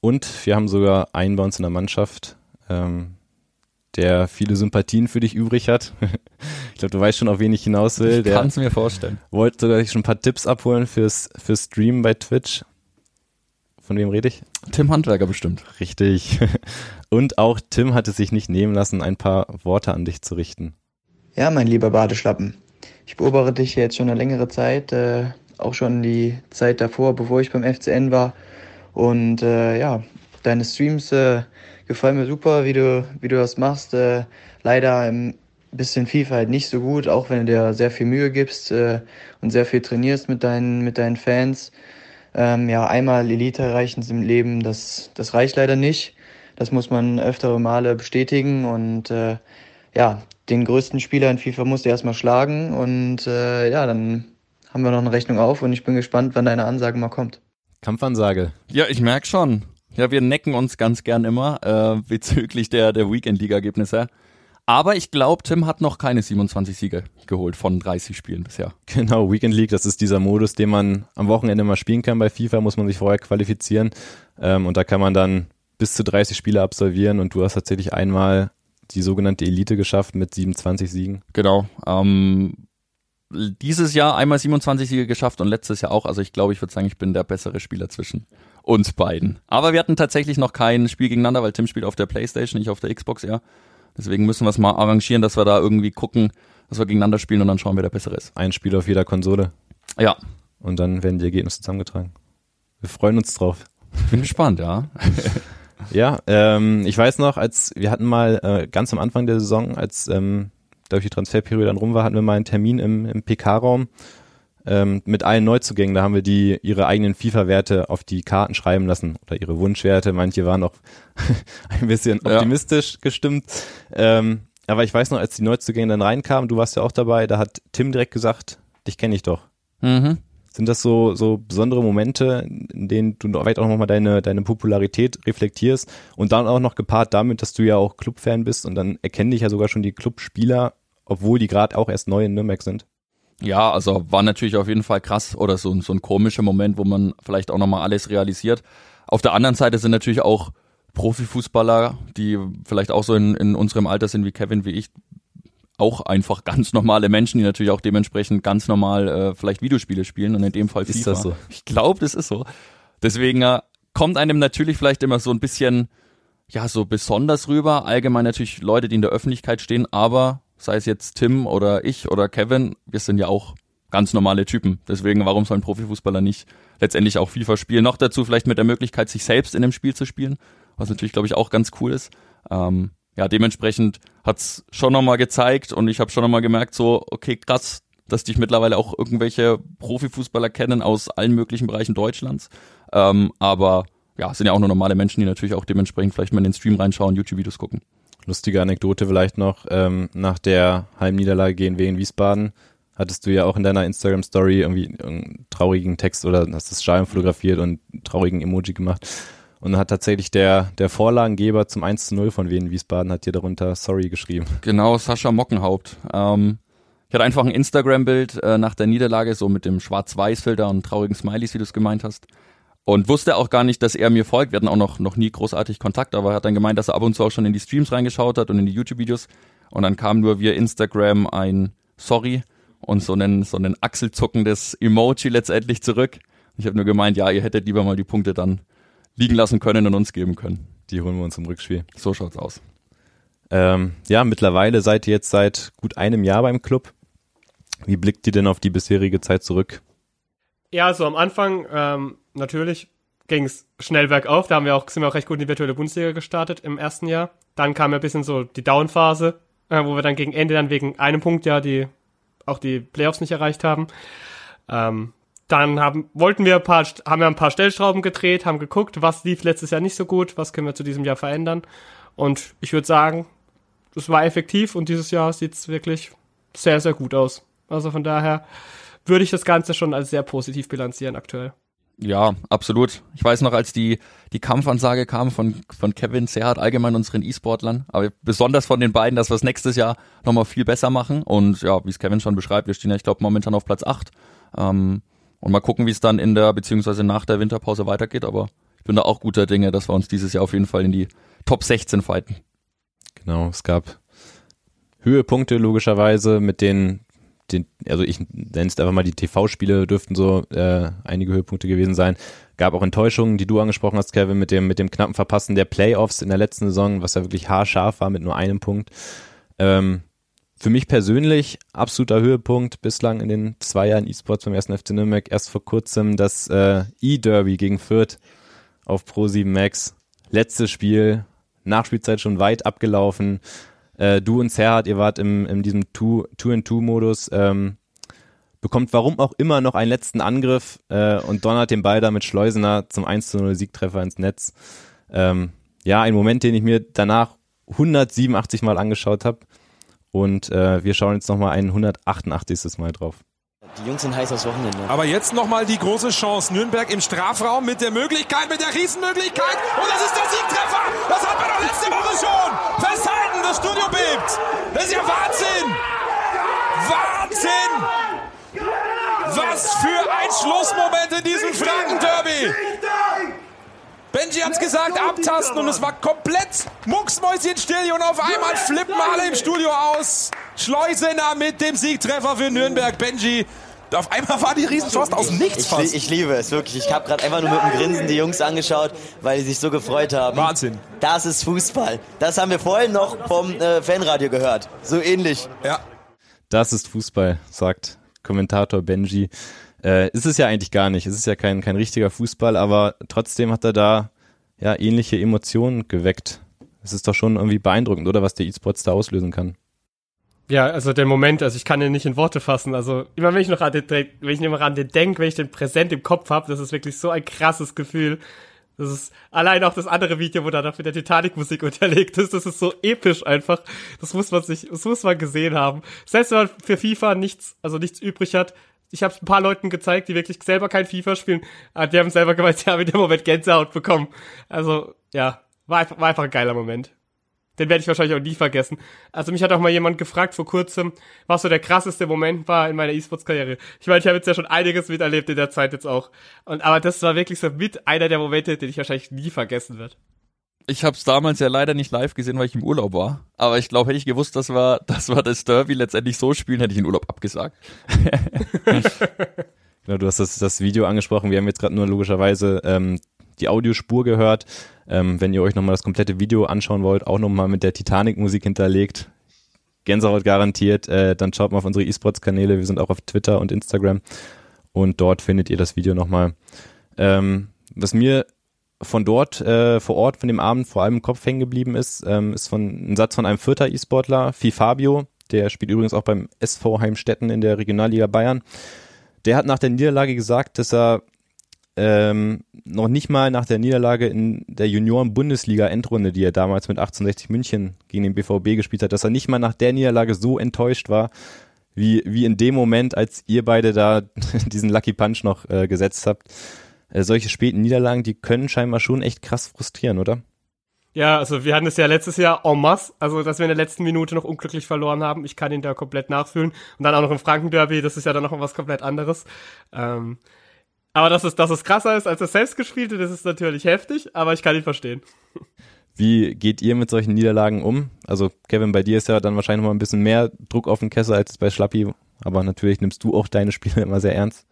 Und wir haben sogar einen bei uns in der Mannschaft, ähm, der viele Sympathien für dich übrig hat. ich glaube, du weißt schon, auf wen ich hinaus will. Ich kann es mir vorstellen. wollte sogar schon ein paar Tipps abholen fürs, fürs Stream bei Twitch. Von wem rede ich? Tim Handwerker bestimmt. Richtig. Und auch Tim hat es sich nicht nehmen lassen, ein paar Worte an dich zu richten. Ja, mein lieber Badeschlappen. Ich beobachte dich jetzt schon eine längere Zeit, äh, auch schon die Zeit davor, bevor ich beim FCN war. Und äh, ja, deine Streams äh, gefallen mir super, wie du, wie du das machst. Äh, leider ein bisschen FIFA halt nicht so gut, auch wenn du dir sehr viel Mühe gibst äh, und sehr viel trainierst mit deinen, mit deinen Fans. Ähm, ja, einmal Elite erreichen im Leben, das, das reicht leider nicht. Das muss man öftere Male bestätigen und äh, ja, den größten Spieler in FIFA musst du erstmal schlagen und äh, ja, dann haben wir noch eine Rechnung auf und ich bin gespannt, wann deine Ansage mal kommt. Kampfansage. Ja, ich merk schon. Ja, wir necken uns ganz gern immer äh, bezüglich der, der Weekend-Liga-Ergebnisse. Aber ich glaube, Tim hat noch keine 27 Siege geholt von 30 Spielen bisher. Genau, Weekend League, das ist dieser Modus, den man am Wochenende mal spielen kann bei FIFA, muss man sich vorher qualifizieren. Ähm, und da kann man dann bis zu 30 Spiele absolvieren und du hast tatsächlich einmal die sogenannte Elite geschafft mit 27 Siegen. Genau. Ähm, dieses Jahr einmal 27 Siege geschafft und letztes Jahr auch. Also ich glaube, ich würde sagen, ich bin der bessere Spieler zwischen uns beiden. Aber wir hatten tatsächlich noch kein Spiel gegeneinander, weil Tim spielt auf der Playstation, nicht auf der Xbox eher. Deswegen müssen wir es mal arrangieren, dass wir da irgendwie gucken, dass wir gegeneinander spielen und dann schauen, wer der bessere ist. Ein Spiel auf jeder Konsole. Ja. Und dann werden die Ergebnisse zusammengetragen. Wir freuen uns drauf. Bin gespannt, ja. ja, ähm, ich weiß noch, als wir hatten mal äh, ganz am Anfang der Saison, als ähm, glaube die Transferperiode dann rum war, hatten wir mal einen Termin im, im PK-Raum ähm, mit allen Neuzugängen. Da haben wir die ihre eigenen FIFA-Werte auf die Karten schreiben lassen oder ihre Wunschwerte. Manche waren auch ein bisschen optimistisch ja. gestimmt. Ähm, aber ich weiß noch, als die Neuzugänge dann reinkamen, du warst ja auch dabei, da hat Tim direkt gesagt, dich kenne ich doch. Mhm. Sind das so, so besondere Momente, in denen du vielleicht auch nochmal deine, deine Popularität reflektierst und dann auch noch gepaart damit, dass du ja auch Clubfan bist und dann erkennen dich ja sogar schon die Clubspieler, obwohl die gerade auch erst neu in Nürnberg sind? Ja, also war natürlich auf jeden Fall krass oder so, so ein komischer Moment, wo man vielleicht auch nochmal alles realisiert. Auf der anderen Seite sind natürlich auch Profifußballer, die vielleicht auch so in, in unserem Alter sind wie Kevin, wie ich, auch einfach ganz normale Menschen, die natürlich auch dementsprechend ganz normal äh, vielleicht Videospiele spielen und in dem Fall FIFA. Ist das so? Ich glaube, das ist so. Deswegen äh, kommt einem natürlich vielleicht immer so ein bisschen, ja, so besonders rüber. Allgemein natürlich Leute, die in der Öffentlichkeit stehen, aber sei es jetzt Tim oder ich oder Kevin, wir sind ja auch ganz normale Typen. Deswegen, warum soll ein Profifußballer nicht letztendlich auch FIFA spielen? Noch dazu vielleicht mit der Möglichkeit, sich selbst in dem Spiel zu spielen, was natürlich, glaube ich, auch ganz cool ist. Ähm, ja, dementsprechend hat's schon nochmal gezeigt und ich habe schon nochmal gemerkt, so, okay, krass, dass dich mittlerweile auch irgendwelche Profifußballer kennen aus allen möglichen Bereichen Deutschlands. Ähm, aber ja, sind ja auch nur normale Menschen, die natürlich auch dementsprechend vielleicht mal in den Stream reinschauen, YouTube-Videos gucken. Lustige Anekdote vielleicht noch, ähm, nach der Heimniederlage gegen in Wiesbaden hattest du ja auch in deiner Instagram-Story irgendwie einen traurigen Text oder hast das Stadion fotografiert und einen traurigen Emoji gemacht. Und hat tatsächlich der, der Vorlagengeber zum 1 zu 0 von Wien Wiesbaden hat dir darunter Sorry geschrieben. Genau, Sascha Mockenhaupt. Ähm, ich hatte einfach ein Instagram-Bild äh, nach der Niederlage, so mit dem Schwarz-Weiß-Filter und traurigen Smileys, wie du es gemeint hast. Und wusste auch gar nicht, dass er mir folgt. Wir hatten auch noch, noch nie großartig Kontakt, aber er hat dann gemeint, dass er ab und zu auch schon in die Streams reingeschaut hat und in die YouTube-Videos. Und dann kam nur via Instagram ein Sorry und so einen, so einen achselzuckendes Emoji letztendlich zurück. Ich habe nur gemeint, ja, ihr hättet lieber mal die Punkte dann liegen lassen können und uns geben können. Die holen wir uns im Rückspiel. So schaut's aus. Ähm, ja, mittlerweile seid ihr jetzt seit gut einem Jahr beim Club. Wie blickt ihr denn auf die bisherige Zeit zurück? Ja, so am Anfang ähm, natürlich ging es schnell bergauf. Da haben wir auch, sind wir auch recht gut in die virtuelle Bundesliga gestartet im ersten Jahr. Dann kam ja ein bisschen so die Downphase, äh, wo wir dann gegen Ende dann wegen einem Punkt ja die auch die Playoffs nicht erreicht haben. Ähm, dann haben, wollten wir ein paar, haben wir ein paar Stellschrauben gedreht, haben geguckt, was lief letztes Jahr nicht so gut, was können wir zu diesem Jahr verändern. Und ich würde sagen, es war effektiv und dieses Jahr sieht es wirklich sehr, sehr gut aus. Also von daher würde ich das Ganze schon als sehr positiv bilanzieren aktuell. Ja, absolut. Ich weiß noch, als die, die Kampfansage kam von, von Kevin Serhat, allgemein unseren E-Sportlern, aber besonders von den beiden, dass wir es nächstes Jahr nochmal viel besser machen. Und ja, wie es Kevin schon beschreibt, wir stehen ja, ich glaube, momentan auf Platz 8. Ähm, und mal gucken, wie es dann in der, beziehungsweise nach der Winterpause weitergeht. Aber ich bin da auch guter Dinge, dass wir uns dieses Jahr auf jeden Fall in die Top 16 fighten. Genau, es gab Höhepunkte logischerweise mit den, den also ich nenne es einfach mal die TV-Spiele dürften so äh, einige Höhepunkte gewesen sein. Gab auch Enttäuschungen, die du angesprochen hast, Kevin, mit dem mit dem knappen Verpassen der Playoffs in der letzten Saison, was ja wirklich haarscharf war mit nur einem Punkt. Ähm, für mich persönlich absoluter Höhepunkt bislang in den zwei Jahren E-Sports beim ersten FC Nürnberg. Erst vor kurzem das äh, E-Derby gegen Fürth auf Pro7 Max. Letztes Spiel, Nachspielzeit schon weit abgelaufen. Äh, du und Serhat, ihr wart im, in diesem Two-in-Two-Modus. Ähm, bekommt warum auch immer noch einen letzten Angriff äh, und donnert den Ball da mit Schleusener zum 1 0 Siegtreffer ins Netz. Ähm, ja, ein Moment, den ich mir danach 187 Mal angeschaut habe. Und äh, wir schauen jetzt nochmal ein 188. Mal drauf. Die Jungs sind heiß aufs Wochenende. Aber jetzt nochmal die große Chance. Nürnberg im Strafraum mit der Möglichkeit, mit der Riesenmöglichkeit. Und das ist der Siegtreffer. Das hat man doch letzte Woche schon. Festhalten, das Studio bebt. Das ist ja Wahnsinn. Wahnsinn. Was für ein Schlussmoment in diesem Franken-Derby. Benji hat's gesagt, abtasten und es war komplett mucksmäuschenstill und auf einmal flippen alle im Studio aus. Schleusener mit dem Siegtreffer für Nürnberg. Benji, Auf einmal war die Riesenchance aus nichts Ich, fast. li- ich liebe es, wirklich. Ich habe gerade einfach nur mit dem Grinsen die Jungs angeschaut, weil die sich so gefreut haben. Wahnsinn. Das ist Fußball. Das haben wir vorhin noch vom äh, Fanradio gehört. So ähnlich. Ja. Das ist Fußball, sagt Kommentator Benji. Äh, ist es ja eigentlich gar nicht. Es ist ja kein, kein richtiger Fußball, aber trotzdem hat er da ja ähnliche Emotionen geweckt. Es ist doch schon irgendwie beeindruckend, oder was der E-Sports da auslösen kann. Ja, also der Moment, also ich kann den nicht in Worte fassen. Also immer wenn ich noch an den, wenn ich immer an den denke, wenn ich den präsent im Kopf habe, das ist wirklich so ein krasses Gefühl. Das ist allein auch das andere Video, wo da noch mit der Titanic-Musik unterlegt ist. Das ist so episch einfach. Das muss man sich, das muss man gesehen haben. Selbst wenn man für FIFA nichts, also nichts übrig hat. Ich habe es ein paar Leuten gezeigt, die wirklich selber kein FIFA spielen. aber Die haben selber gemeint, haben in dem Moment Gänsehaut bekommen. Also ja, war einfach, war einfach ein geiler Moment. Den werde ich wahrscheinlich auch nie vergessen. Also mich hat auch mal jemand gefragt vor kurzem, was so der krasseste Moment war in meiner E-Sports-Karriere. Ich meine, ich habe jetzt ja schon einiges miterlebt in der Zeit jetzt auch. Und aber das war wirklich so mit einer der Momente, den ich wahrscheinlich nie vergessen wird. Ich habe es damals ja leider nicht live gesehen, weil ich im Urlaub war. Aber ich glaube, hätte ich gewusst, dass wir, dass wir das Derby letztendlich so spielen, hätte ich den Urlaub abgesagt. Genau, du hast das, das Video angesprochen. Wir haben jetzt gerade nur logischerweise ähm, die Audiospur gehört. Ähm, wenn ihr euch nochmal das komplette Video anschauen wollt, auch nochmal mit der Titanic-Musik hinterlegt, Gänsehaut garantiert, äh, dann schaut mal auf unsere E-Sports-Kanäle. Wir sind auch auf Twitter und Instagram und dort findet ihr das Video nochmal. Ähm, was mir von dort, äh, vor Ort, von dem Abend vor allem im Kopf hängen geblieben ist, ähm, ist von ein Satz von einem vierter E-Sportler, Fabio, der spielt übrigens auch beim SV Heimstetten in der Regionalliga Bayern. Der hat nach der Niederlage gesagt, dass er ähm, noch nicht mal nach der Niederlage in der Junioren-Bundesliga-Endrunde, die er damals mit 1860 München gegen den BVB gespielt hat, dass er nicht mal nach der Niederlage so enttäuscht war, wie, wie in dem Moment, als ihr beide da diesen Lucky Punch noch äh, gesetzt habt. Äh, solche späten Niederlagen, die können scheinbar schon echt krass frustrieren, oder? Ja, also wir hatten es ja letztes Jahr en masse, also dass wir in der letzten Minute noch unglücklich verloren haben. Ich kann ihn da komplett nachfühlen. Und dann auch noch im Franken-Derby, das ist ja dann noch was komplett anderes. Ähm, aber dass es, dass es krasser ist als das selbstgespielte, das ist natürlich heftig, aber ich kann ihn verstehen. Wie geht ihr mit solchen Niederlagen um? Also Kevin, bei dir ist ja dann wahrscheinlich noch mal ein bisschen mehr Druck auf den Kessel als bei Schlappi, aber natürlich nimmst du auch deine Spiele immer sehr ernst.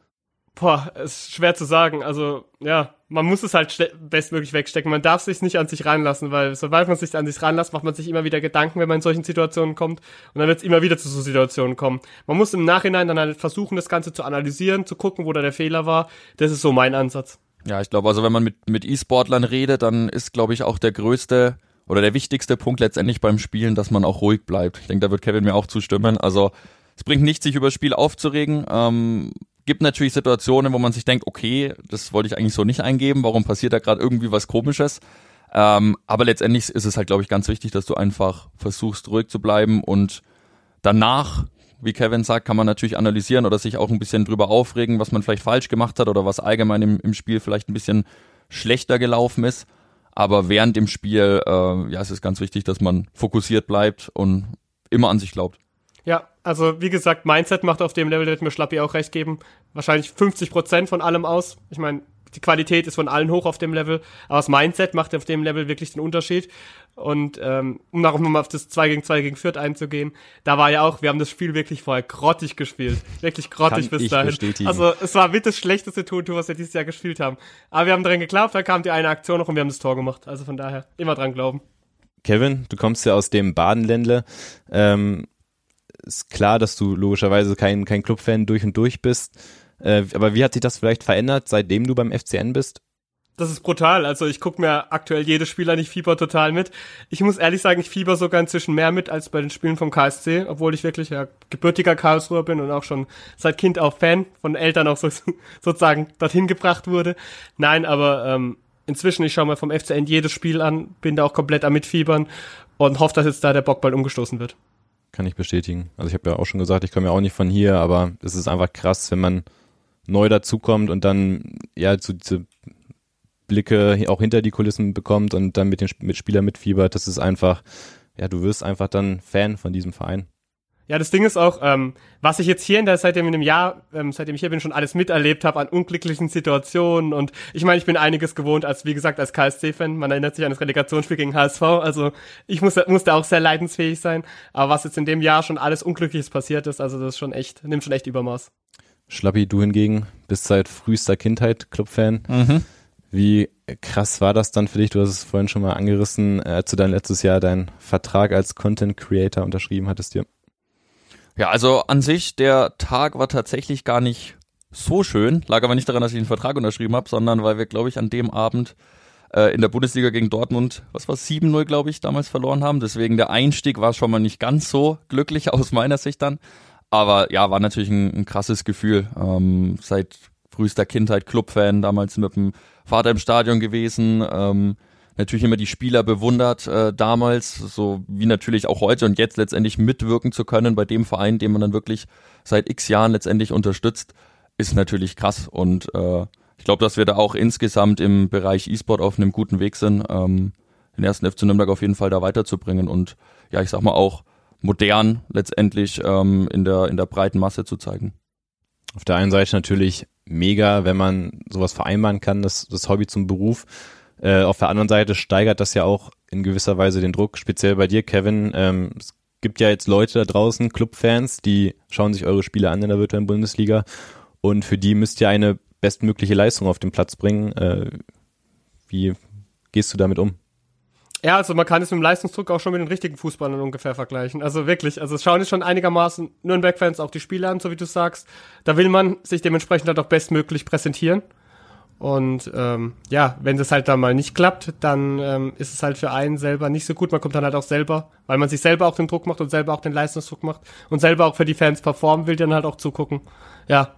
Boah, ist schwer zu sagen. Also, ja, man muss es halt bestmöglich wegstecken. Man darf sich nicht an sich ranlassen, weil sobald man sich an sich ranlässt, macht man sich immer wieder Gedanken, wenn man in solchen Situationen kommt. Und dann wird es immer wieder zu so Situationen kommen. Man muss im Nachhinein dann halt versuchen, das Ganze zu analysieren, zu gucken, wo da der Fehler war. Das ist so mein Ansatz. Ja, ich glaube, also wenn man mit, mit E-Sportlern redet, dann ist, glaube ich, auch der größte oder der wichtigste Punkt letztendlich beim Spielen, dass man auch ruhig bleibt. Ich denke, da wird Kevin mir auch zustimmen. Also es bringt nichts, sich über das Spiel aufzuregen. Ähm, gibt natürlich Situationen, wo man sich denkt, okay, das wollte ich eigentlich so nicht eingeben, warum passiert da gerade irgendwie was komisches? Ähm, aber letztendlich ist es halt, glaube ich, ganz wichtig, dass du einfach versuchst, ruhig zu bleiben und danach, wie Kevin sagt, kann man natürlich analysieren oder sich auch ein bisschen drüber aufregen, was man vielleicht falsch gemacht hat oder was allgemein im, im Spiel vielleicht ein bisschen schlechter gelaufen ist. Aber während dem Spiel, äh, ja, es ist ganz wichtig, dass man fokussiert bleibt und immer an sich glaubt. Also wie gesagt, Mindset macht auf dem Level, da wird mir Schlappi auch recht geben, wahrscheinlich 50 Prozent von allem aus. Ich meine, die Qualität ist von allen hoch auf dem Level, aber das Mindset macht auf dem Level wirklich den Unterschied. Und ähm, um noch mal auf das 2 gegen 2 gegen Fürth einzugehen, da war ja auch, wir haben das Spiel wirklich vorher grottig gespielt. Wirklich grottig Kann bis dahin. bestätigen. Also es war mit das schlechteste Tour, was wir dieses Jahr gespielt haben. Aber wir haben dran geglaubt, da kam die eine Aktion noch und wir haben das Tor gemacht. Also von daher, immer dran glauben. Kevin, du kommst ja aus dem Badenländle. Ähm, ist klar, dass du logischerweise kein, kein Clubfan durch und durch bist. Äh, aber wie hat sich das vielleicht verändert, seitdem du beim FCN bist? Das ist brutal. Also ich gucke mir aktuell jedes Spiel an, ich fieber total mit. Ich muss ehrlich sagen, ich fieber sogar inzwischen mehr mit als bei den Spielen vom KSC, obwohl ich wirklich ja gebürtiger Karlsruher bin und auch schon seit Kind auch Fan von Eltern auch so, sozusagen dorthin gebracht wurde. Nein, aber ähm, inzwischen, ich schaue mir vom FCN jedes Spiel an, bin da auch komplett am Mitfiebern und hoffe, dass jetzt da der Bock bald umgestoßen wird. Kann ich bestätigen. Also ich habe ja auch schon gesagt, ich komme ja auch nicht von hier, aber es ist einfach krass, wenn man neu dazukommt und dann ja so diese Blicke auch hinter die Kulissen bekommt und dann mit den Mitspielern mitfiebert. Das ist einfach, ja, du wirst einfach dann Fan von diesem Verein. Ja, das Ding ist auch, ähm, was ich jetzt hier in der, seitdem in dem Jahr, ähm, seitdem ich hier bin, schon alles miterlebt habe an unglücklichen Situationen und ich meine, ich bin einiges gewohnt, als wie gesagt, als KSC-Fan. Man erinnert sich an das Relegationsspiel gegen HSV, also ich muss, musste auch sehr leidensfähig sein. Aber was jetzt in dem Jahr schon alles Unglückliches passiert ist, also das ist schon echt, nimmt schon echt Übermaß. Schlappi, du hingegen bist seit frühester Kindheit Clubfan. Mhm. Wie krass war das dann für dich? Du hast es vorhin schon mal angerissen, äh, als du dann letztes Jahr deinen Vertrag als Content Creator unterschrieben hattest dir. Ja, also an sich, der Tag war tatsächlich gar nicht so schön. Lag aber nicht daran, dass ich den Vertrag unterschrieben habe, sondern weil wir, glaube ich, an dem Abend äh, in der Bundesliga gegen Dortmund, was war 7-0, glaube ich, damals verloren haben. Deswegen der Einstieg war schon mal nicht ganz so glücklich aus meiner Sicht dann. Aber ja, war natürlich ein, ein krasses Gefühl. Ähm, seit frühester Kindheit Clubfan, damals mit dem Vater im Stadion gewesen. Ähm, natürlich immer die Spieler bewundert äh, damals, so wie natürlich auch heute und jetzt letztendlich mitwirken zu können bei dem Verein, den man dann wirklich seit x Jahren letztendlich unterstützt, ist natürlich krass. Und äh, ich glaube, dass wir da auch insgesamt im Bereich E-Sport auf einem guten Weg sind, ähm, den ersten FC Nürnberg auf jeden Fall da weiterzubringen und ja, ich sag mal auch modern letztendlich ähm, in, der, in der breiten Masse zu zeigen. Auf der einen Seite natürlich mega, wenn man sowas vereinbaren kann, das, das Hobby zum Beruf. Äh, auf der anderen Seite steigert das ja auch in gewisser Weise den Druck, speziell bei dir, Kevin. Ähm, es gibt ja jetzt Leute da draußen, Clubfans, die schauen sich eure Spiele an in der virtuellen Bundesliga und für die müsst ihr eine bestmögliche Leistung auf den Platz bringen. Äh, wie gehst du damit um? Ja, also man kann es mit dem Leistungsdruck auch schon mit den richtigen Fußballern ungefähr vergleichen. Also wirklich, also es schauen jetzt schon einigermaßen Nürnberg-Fans auch die Spiele an, so wie du sagst. Da will man sich dementsprechend halt auch bestmöglich präsentieren. Und ähm, ja, wenn das halt dann mal nicht klappt, dann ähm, ist es halt für einen selber nicht so gut. Man kommt dann halt auch selber, weil man sich selber auch den Druck macht und selber auch den Leistungsdruck macht und selber auch für die Fans performen will, dann halt auch zugucken. Ja.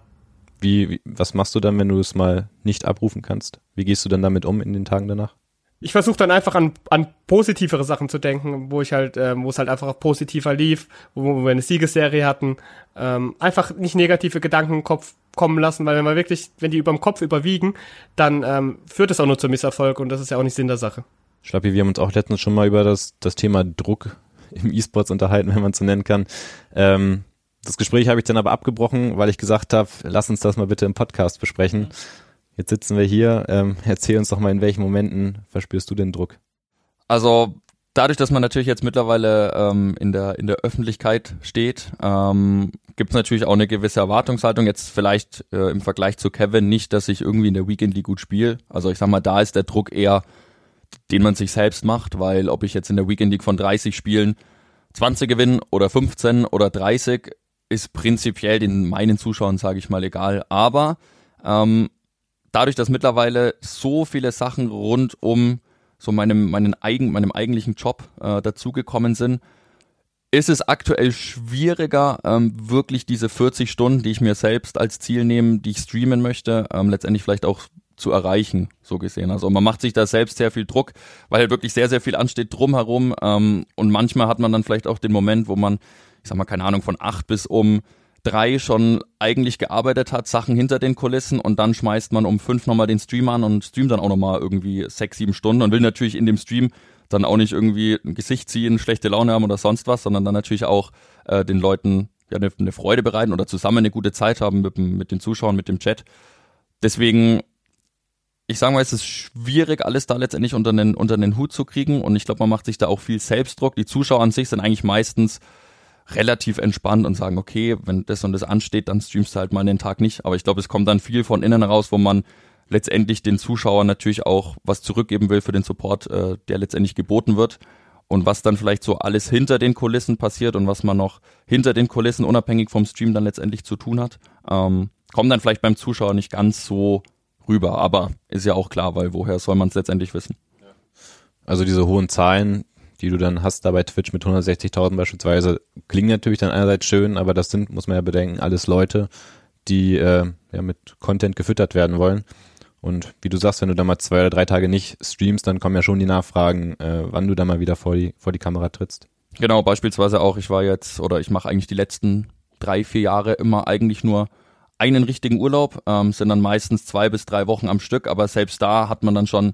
Wie, wie was machst du dann, wenn du es mal nicht abrufen kannst? Wie gehst du dann damit um in den Tagen danach? Ich versuche dann einfach an, an positivere Sachen zu denken, wo ich halt, ähm, wo es halt einfach auch positiver lief, wo, wo wir eine Siegesserie hatten. Ähm, einfach nicht negative Gedanken im Kopf kommen lassen, weil wenn wir wirklich, wenn die überm Kopf überwiegen, dann ähm, führt es auch nur zum Misserfolg und das ist ja auch nicht Sinn der Sache. Schlappi, wir haben uns auch letztens schon mal über das, das Thema Druck im E-Sports unterhalten, wenn man es so nennen kann. Ähm, das Gespräch habe ich dann aber abgebrochen, weil ich gesagt habe, lass uns das mal bitte im Podcast besprechen. Jetzt sitzen wir hier. Ähm, erzähl uns doch mal, in welchen Momenten verspürst du den Druck? Also dadurch, dass man natürlich jetzt mittlerweile ähm, in der in der Öffentlichkeit steht, ähm, gibt es natürlich auch eine gewisse Erwartungshaltung. Jetzt vielleicht äh, im Vergleich zu Kevin nicht, dass ich irgendwie in der Weekend League gut spiele. Also ich sag mal, da ist der Druck eher, den man sich selbst macht, weil ob ich jetzt in der Weekend League von 30 Spielen 20 gewinne oder 15 oder 30, ist prinzipiell den meinen Zuschauern, sage ich mal, egal. Aber ähm, dadurch, dass mittlerweile so viele Sachen rund um so meinem, meinen eigen, meinem eigentlichen Job äh, dazugekommen sind, ist es aktuell schwieriger, ähm, wirklich diese 40 Stunden, die ich mir selbst als Ziel nehme, die ich streamen möchte, ähm, letztendlich vielleicht auch zu erreichen, so gesehen. Also man macht sich da selbst sehr viel Druck, weil halt wirklich sehr, sehr viel ansteht drumherum. Ähm, und manchmal hat man dann vielleicht auch den Moment, wo man, ich sag mal, keine Ahnung, von acht bis um drei schon eigentlich gearbeitet hat, Sachen hinter den Kulissen und dann schmeißt man um fünf nochmal den Stream an und streamt dann auch nochmal irgendwie sechs, sieben Stunden und will natürlich in dem Stream dann auch nicht irgendwie ein Gesicht ziehen, schlechte Laune haben oder sonst was, sondern dann natürlich auch äh, den Leuten ja eine, eine Freude bereiten oder zusammen eine gute Zeit haben mit, mit den Zuschauern, mit dem Chat. Deswegen ich sage mal, es ist schwierig, alles da letztendlich unter den, unter den Hut zu kriegen. Und ich glaube, man macht sich da auch viel Selbstdruck. Die Zuschauer an sich sind eigentlich meistens relativ entspannt und sagen, okay, wenn das und das ansteht, dann streamst du halt mal den Tag nicht. Aber ich glaube, es kommt dann viel von innen raus, wo man letztendlich den Zuschauern natürlich auch was zurückgeben will für den Support, äh, der letztendlich geboten wird. Und was dann vielleicht so alles hinter den Kulissen passiert und was man noch hinter den Kulissen unabhängig vom Stream dann letztendlich zu tun hat, ähm, kommt dann vielleicht beim Zuschauer nicht ganz so rüber. Aber ist ja auch klar, weil woher soll man es letztendlich wissen? Also diese hohen Zahlen, die du dann hast da bei Twitch mit 160.000 beispielsweise, klingen natürlich dann einerseits schön, aber das sind, muss man ja bedenken, alles Leute, die äh, ja mit Content gefüttert werden wollen. Und wie du sagst, wenn du da mal zwei oder drei Tage nicht streamst, dann kommen ja schon die Nachfragen, äh, wann du da mal wieder vor die, vor die Kamera trittst. Genau, beispielsweise auch, ich war jetzt, oder ich mache eigentlich die letzten drei, vier Jahre immer eigentlich nur einen richtigen Urlaub, ähm, sind dann meistens zwei bis drei Wochen am Stück, aber selbst da hat man dann schon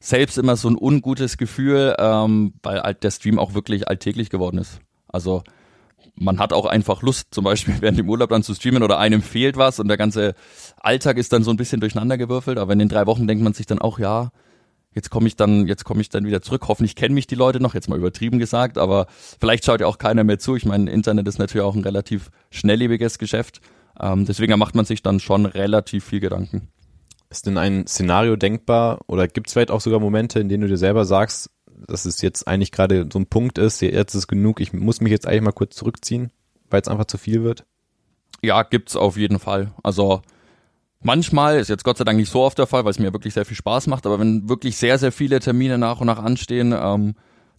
selbst immer so ein ungutes Gefühl, ähm, weil halt der Stream auch wirklich alltäglich geworden ist. Also man hat auch einfach Lust, zum Beispiel während dem Urlaub dann zu streamen oder einem fehlt was und der ganze Alltag ist dann so ein bisschen durcheinandergewürfelt. Aber in den drei Wochen denkt man sich dann auch, ja, jetzt komme ich dann, jetzt komme ich dann wieder zurück. Hoffentlich kennen mich die Leute noch, jetzt mal übertrieben gesagt, aber vielleicht schaut ja auch keiner mehr zu. Ich meine, Internet ist natürlich auch ein relativ schnelllebiges Geschäft. Ähm, deswegen macht man sich dann schon relativ viel Gedanken. Ist denn ein Szenario denkbar oder gibt es vielleicht auch sogar Momente, in denen du dir selber sagst, dass es jetzt eigentlich gerade so ein Punkt ist, jetzt ist genug, ich muss mich jetzt eigentlich mal kurz zurückziehen, weil es einfach zu viel wird? Ja, gibt's auf jeden Fall. Also manchmal ist jetzt Gott sei Dank nicht so oft der Fall, weil es mir wirklich sehr viel Spaß macht, aber wenn wirklich sehr, sehr viele Termine nach und nach anstehen, ähm,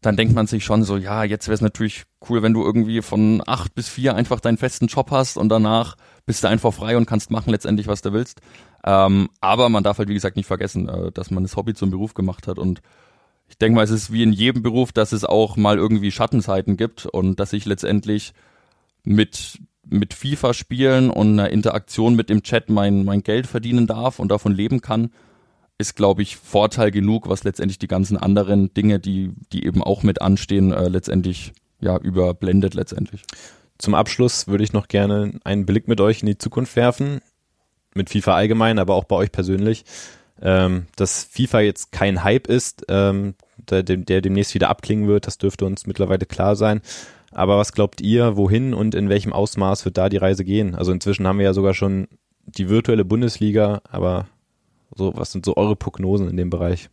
dann denkt man sich schon so, ja, jetzt wäre es natürlich cool, wenn du irgendwie von acht bis vier einfach deinen festen Job hast und danach bist du einfach frei und kannst machen letztendlich, was du willst. Ähm, aber man darf halt, wie gesagt, nicht vergessen, äh, dass man das Hobby zum Beruf gemacht hat und ich denke mal, es ist wie in jedem Beruf, dass es auch mal irgendwie Schattenzeiten gibt und dass ich letztendlich mit mit FIFA spielen und einer Interaktion mit dem Chat mein, mein Geld verdienen darf und davon leben kann, ist, glaube ich, Vorteil genug, was letztendlich die ganzen anderen Dinge, die, die eben auch mit anstehen, äh, letztendlich ja überblendet letztendlich. Zum Abschluss würde ich noch gerne einen Blick mit euch in die Zukunft werfen. Mit FIFA allgemein, aber auch bei euch persönlich. Ähm, dass FIFA jetzt kein Hype ist, ähm, der, der demnächst wieder abklingen wird, das dürfte uns mittlerweile klar sein. Aber was glaubt ihr, wohin und in welchem Ausmaß wird da die Reise gehen? Also inzwischen haben wir ja sogar schon die virtuelle Bundesliga, aber so, was sind so eure Prognosen in dem Bereich?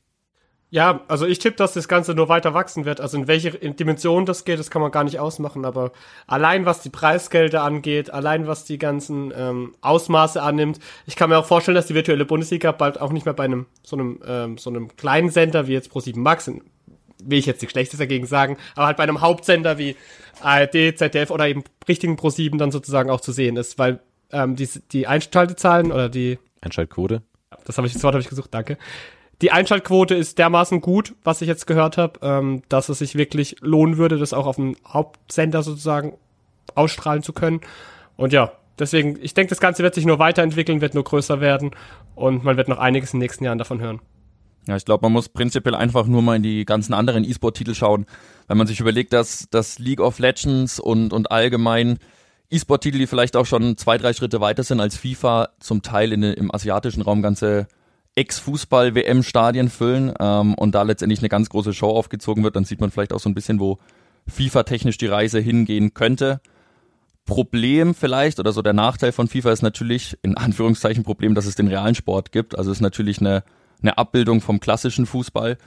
Ja, also ich tippe, dass das Ganze nur weiter wachsen wird. Also in welche Dimension das geht, das kann man gar nicht ausmachen. Aber allein was die Preisgelder angeht, allein was die ganzen ähm, Ausmaße annimmt, ich kann mir auch vorstellen, dass die virtuelle Bundesliga bald auch nicht mehr bei einem so einem ähm, so einem kleinen Sender wie jetzt Pro7 Max will ich jetzt nichts Schlechtes dagegen sagen, aber halt bei einem Hauptsender wie ARD, ZDF oder eben richtigen Pro7 dann sozusagen auch zu sehen ist, weil ähm, die, die Einschaltezahlen oder die Einschaltquote, das habe ich das Wort habe ich gesucht, danke. Die Einschaltquote ist dermaßen gut, was ich jetzt gehört habe, ähm, dass es sich wirklich lohnen würde, das auch auf dem Hauptsender sozusagen ausstrahlen zu können. Und ja, deswegen, ich denke, das Ganze wird sich nur weiterentwickeln, wird nur größer werden und man wird noch einiges in den nächsten Jahren davon hören. Ja, ich glaube, man muss prinzipiell einfach nur mal in die ganzen anderen E-Sport-Titel schauen. Wenn man sich überlegt, dass das League of Legends und, und allgemein E-Sport-Titel, die vielleicht auch schon zwei, drei Schritte weiter sind als FIFA, zum Teil in, im asiatischen Raum ganze Ex-Fußball-WM-Stadien füllen ähm, und da letztendlich eine ganz große Show aufgezogen wird, dann sieht man vielleicht auch so ein bisschen, wo FIFA technisch die Reise hingehen könnte. Problem vielleicht oder so der Nachteil von FIFA ist natürlich, in Anführungszeichen Problem, dass es den realen Sport gibt. Also es ist natürlich eine eine Abbildung vom klassischen Fußball.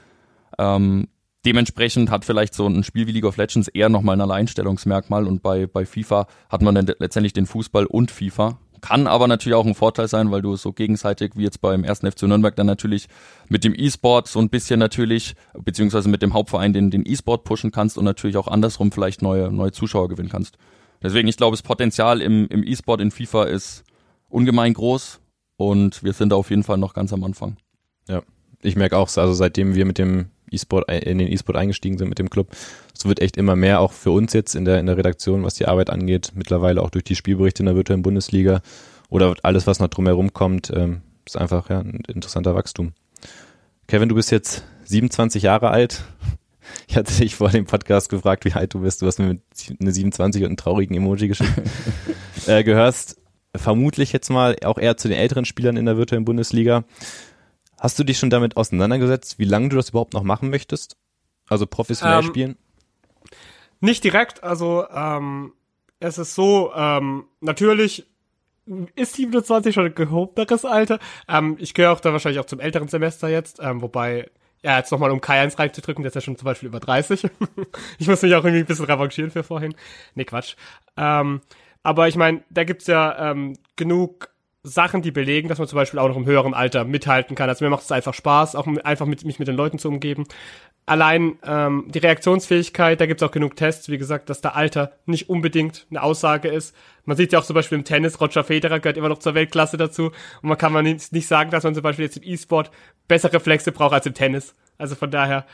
Ähm, dementsprechend hat vielleicht so ein Spiel wie League of Legends eher nochmal ein Alleinstellungsmerkmal und bei, bei FIFA hat man dann letztendlich den Fußball und FIFA. Kann aber natürlich auch ein Vorteil sein, weil du so gegenseitig wie jetzt beim ersten FC Nürnberg dann natürlich mit dem E-Sport so ein bisschen natürlich, beziehungsweise mit dem Hauptverein den, den E-Sport pushen kannst und natürlich auch andersrum vielleicht neue, neue Zuschauer gewinnen kannst. Deswegen, ich glaube, das Potenzial im, im E-Sport in FIFA ist ungemein groß und wir sind da auf jeden Fall noch ganz am Anfang. Ja, ich merke auch, also seitdem wir mit dem E-Sport in den E-Sport eingestiegen sind mit dem Club, es wird echt immer mehr, auch für uns jetzt in der, in der Redaktion, was die Arbeit angeht, mittlerweile auch durch die Spielberichte in der virtuellen Bundesliga oder alles, was noch drumherum kommt, ähm, ist einfach ja, ein interessanter Wachstum. Kevin, du bist jetzt 27 Jahre alt. Ich hatte dich vor dem Podcast gefragt, wie alt du bist. Du hast mir eine 27 und einen traurigen Emoji geschickt. äh, gehörst vermutlich jetzt mal auch eher zu den älteren Spielern in der virtuellen Bundesliga. Hast du dich schon damit auseinandergesetzt, wie lange du das überhaupt noch machen möchtest? Also professionell ähm, spielen? Nicht direkt, also ähm, es ist so, ähm, natürlich ist 27 schon ein gehobeneres Alter. Ähm, ich gehöre auch da wahrscheinlich auch zum älteren Semester jetzt, ähm, wobei, ja, jetzt nochmal um K1 reinzudrücken, der ist ja schon zum Beispiel über 30. ich muss mich auch irgendwie ein bisschen revanchieren für vorhin. Nee, Quatsch. Ähm, aber ich meine, da gibt's ja ähm, genug Sachen, die belegen, dass man zum Beispiel auch noch im höheren Alter mithalten kann. Also mir macht es einfach Spaß, auch einfach mit, mich mit den Leuten zu umgeben. Allein ähm, die Reaktionsfähigkeit, da gibt es auch genug Tests, wie gesagt, dass der Alter nicht unbedingt eine Aussage ist. Man sieht ja auch zum Beispiel im Tennis, Roger Federer gehört immer noch zur Weltklasse dazu. Und man kann man nicht, nicht sagen, dass man zum Beispiel jetzt im E-Sport bessere Reflexe braucht als im Tennis. Also von daher,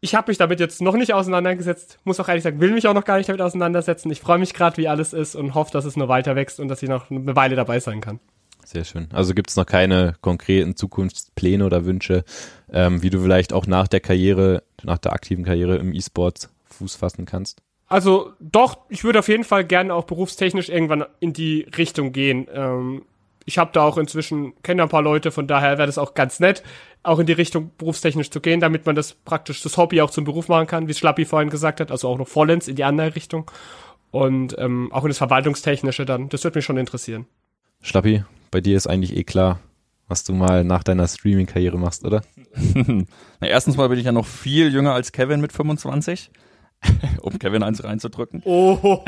ich habe mich damit jetzt noch nicht auseinandergesetzt. Muss auch ehrlich sagen, will mich auch noch gar nicht damit auseinandersetzen. Ich freue mich gerade, wie alles ist und hoffe, dass es nur weiter wächst und dass ich noch eine Weile dabei sein kann. Sehr schön. Also gibt es noch keine konkreten Zukunftspläne oder Wünsche, ähm, wie du vielleicht auch nach der Karriere, nach der aktiven Karriere im E-Sport Fuß fassen kannst? Also doch, ich würde auf jeden Fall gerne auch berufstechnisch irgendwann in die Richtung gehen. Ähm, ich habe da auch inzwischen, kenne ein paar Leute, von daher wäre das auch ganz nett, auch in die Richtung berufstechnisch zu gehen, damit man das praktisch das Hobby auch zum Beruf machen kann, wie Schlappi vorhin gesagt hat, also auch noch vollends in die andere Richtung. und ähm, auch in das Verwaltungstechnische dann. Das wird mich schon interessieren. Schlappi, bei dir ist eigentlich eh klar, was du mal nach deiner Streaming-Karriere machst, oder? Na, erstens mal bin ich ja noch viel jünger als Kevin mit 25. um Kevin eins reinzudrücken. Oh.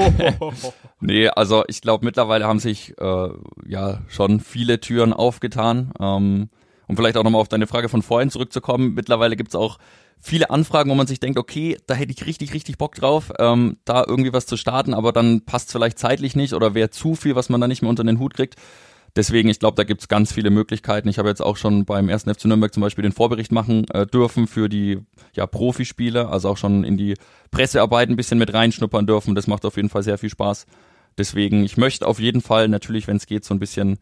nee, also ich glaube, mittlerweile haben sich äh, ja schon viele Türen aufgetan. Ähm, um vielleicht auch nochmal auf deine Frage von vorhin zurückzukommen, mittlerweile gibt's auch viele Anfragen, wo man sich denkt, okay, da hätte ich richtig, richtig Bock drauf, ähm, da irgendwie was zu starten, aber dann passt vielleicht zeitlich nicht oder wäre zu viel, was man da nicht mehr unter den Hut kriegt. Deswegen, ich glaube, da gibt's ganz viele Möglichkeiten. Ich habe jetzt auch schon beim ersten FC Nürnberg zum Beispiel den Vorbericht machen äh, dürfen für die ja, Profispiele, also auch schon in die Pressearbeit ein bisschen mit reinschnuppern dürfen. Das macht auf jeden Fall sehr viel Spaß. Deswegen, ich möchte auf jeden Fall natürlich, wenn es geht, so ein bisschen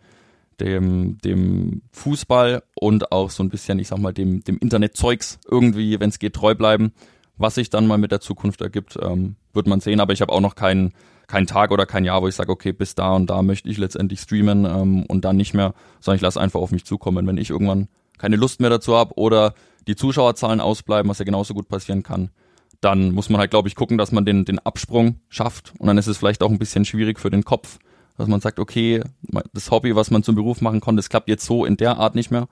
dem, dem Fußball und auch so ein bisschen, ich sag mal, dem, dem Internetzeugs irgendwie, wenn es geht, treu bleiben. Was sich dann mal mit der Zukunft ergibt, ähm, wird man sehen. Aber ich habe auch noch keinen kein Tag oder kein Jahr, wo ich sage, okay, bis da und da möchte ich letztendlich streamen ähm, und dann nicht mehr, sondern ich lasse einfach auf mich zukommen. Wenn ich irgendwann keine Lust mehr dazu habe oder die Zuschauerzahlen ausbleiben, was ja genauso gut passieren kann, dann muss man halt, glaube ich, gucken, dass man den, den Absprung schafft. Und dann ist es vielleicht auch ein bisschen schwierig für den Kopf, dass man sagt, okay, das Hobby, was man zum Beruf machen konnte, das klappt jetzt so in der Art nicht mehr.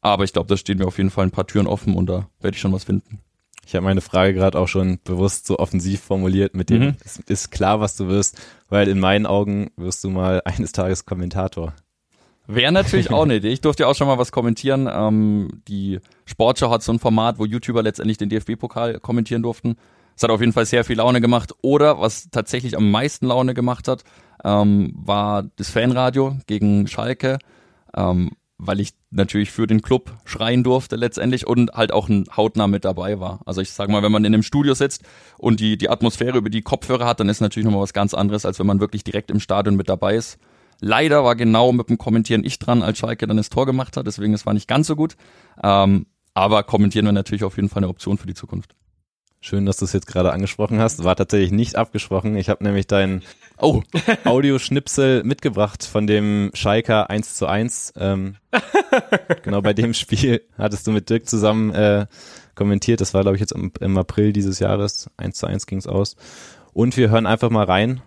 Aber ich glaube, da stehen mir auf jeden Fall ein paar Türen offen und da werde ich schon was finden. Ich habe meine Frage gerade auch schon bewusst so offensiv formuliert mit dem, Mhm. es ist klar, was du wirst, weil in meinen Augen wirst du mal eines Tages Kommentator. Wäre natürlich auch eine Idee. Ich durfte ja auch schon mal was kommentieren. Ähm, die Sportschau hat so ein Format, wo YouTuber letztendlich den DFB-Pokal kommentieren durften. Es hat auf jeden Fall sehr viel Laune gemacht. Oder was tatsächlich am meisten Laune gemacht hat, ähm, war das Fanradio gegen Schalke, ähm, weil ich natürlich für den Club schreien durfte letztendlich und halt auch ein Hautnah mit dabei war. Also ich sag mal, wenn man in einem Studio sitzt und die, die Atmosphäre über die Kopfhörer hat, dann ist natürlich nochmal was ganz anderes, als wenn man wirklich direkt im Stadion mit dabei ist. Leider war genau mit dem Kommentieren ich dran, als Schalke dann das Tor gemacht hat, deswegen es war nicht ganz so gut. Ähm, aber kommentieren wir natürlich auf jeden Fall eine Option für die Zukunft. Schön, dass du es jetzt gerade angesprochen hast. War tatsächlich nicht abgesprochen. Ich habe nämlich dein Oh, Audioschnipsel mitgebracht von dem Schalker 1 zu 1. Ähm, genau bei dem Spiel hattest du mit Dirk zusammen äh, kommentiert. Das war, glaube ich, jetzt im, im April dieses Jahres. 1 zu 1 ging's aus. Und wir hören einfach mal rein.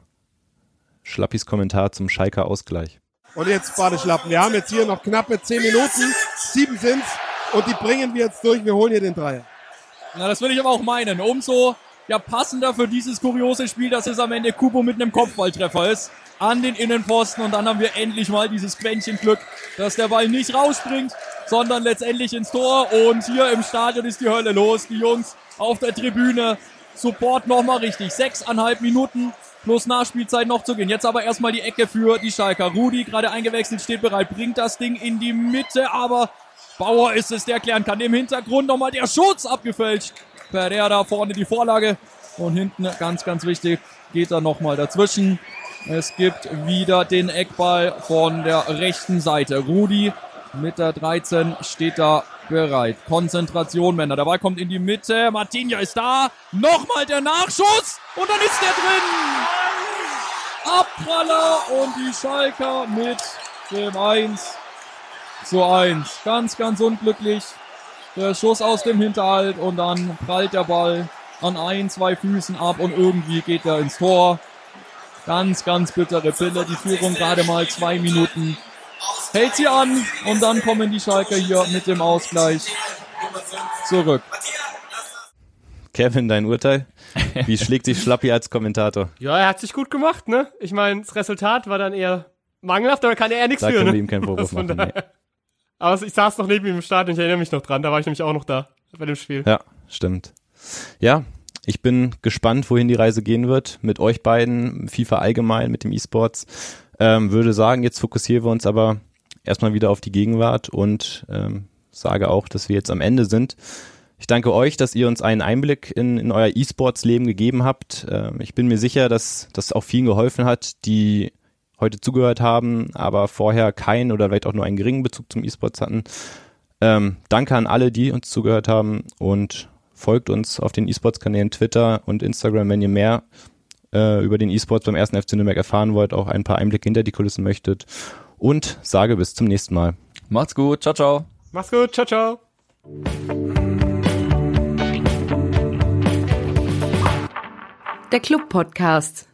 Schlappis Kommentar zum Schalker Ausgleich. Und jetzt Badeschlappen. Wir haben jetzt hier noch knappe 10 Minuten. Sieben sind's. Und die bringen wir jetzt durch. Wir holen hier den Dreier. Na, das würde ich aber auch meinen. Umso ja, passender für dieses kuriose Spiel, dass es am Ende Kubo mit einem Kopfballtreffer ist. An den Innenpfosten und dann haben wir endlich mal dieses Quäntchen Glück, dass der Ball nicht rausspringt, sondern letztendlich ins Tor. Und hier im Stadion ist die Hölle los. Die Jungs auf der Tribüne. Support nochmal richtig. Sechseinhalb Minuten plus Nachspielzeit noch zu gehen. Jetzt aber erstmal die Ecke für die Schalker. Rudi, gerade eingewechselt, steht bereit, bringt das Ding in die Mitte, aber Bauer ist es, der klären kann. Im Hintergrund nochmal der Schutz abgefälscht. Pereira vorne die Vorlage und hinten, ganz, ganz wichtig, geht er nochmal dazwischen. Es gibt wieder den Eckball von der rechten Seite. Rudi mit der 13 steht da bereit. Konzentration, Männer. Der Ball kommt in die Mitte. Martinja ist da. Nochmal der Nachschuss und dann ist der drin. Abpraller und die Schalker mit dem 1 zu 1. Ganz, ganz unglücklich. Der Schuss aus dem Hinterhalt und dann prallt der Ball an ein, zwei Füßen ab und irgendwie geht er ins Tor. Ganz, ganz bittere Pille. Die Führung gerade mal zwei Minuten. Hält sie an und dann kommen die Schalker hier mit dem Ausgleich zurück. Kevin, dein Urteil? Wie schlägt sich Schlappi als Kommentator? Ja, er hat sich gut gemacht, ne? Ich meine, das Resultat war dann eher mangelhaft, aber kann er nichts Da für, können ne? wir ihm keinen Vorwurf machen. Nee. Aber ich saß noch neben ihm im Stadion, ich erinnere mich noch dran, da war ich nämlich auch noch da, bei dem Spiel. Ja, stimmt. Ja, ich bin gespannt, wohin die Reise gehen wird. Mit euch beiden, FIFA allgemein, mit dem E-Sports. Ähm, würde sagen, jetzt fokussieren wir uns aber erstmal wieder auf die Gegenwart und ähm, sage auch, dass wir jetzt am Ende sind. Ich danke euch, dass ihr uns einen Einblick in, in euer E-Sports-Leben gegeben habt. Ähm, ich bin mir sicher, dass das auch vielen geholfen hat, die heute zugehört haben, aber vorher keinen oder vielleicht auch nur einen geringen Bezug zum E-Sports hatten. Ähm, danke an alle, die uns zugehört haben und folgt uns auf den E-Sports-Kanälen Twitter und Instagram, wenn ihr mehr äh, über den E-Sports beim ersten FC Nürnberg erfahren wollt, auch ein paar Einblicke hinter die Kulissen möchtet. Und sage bis zum nächsten Mal. macht's gut. Ciao, ciao. Mach's gut, ciao, ciao. Der Club Podcast.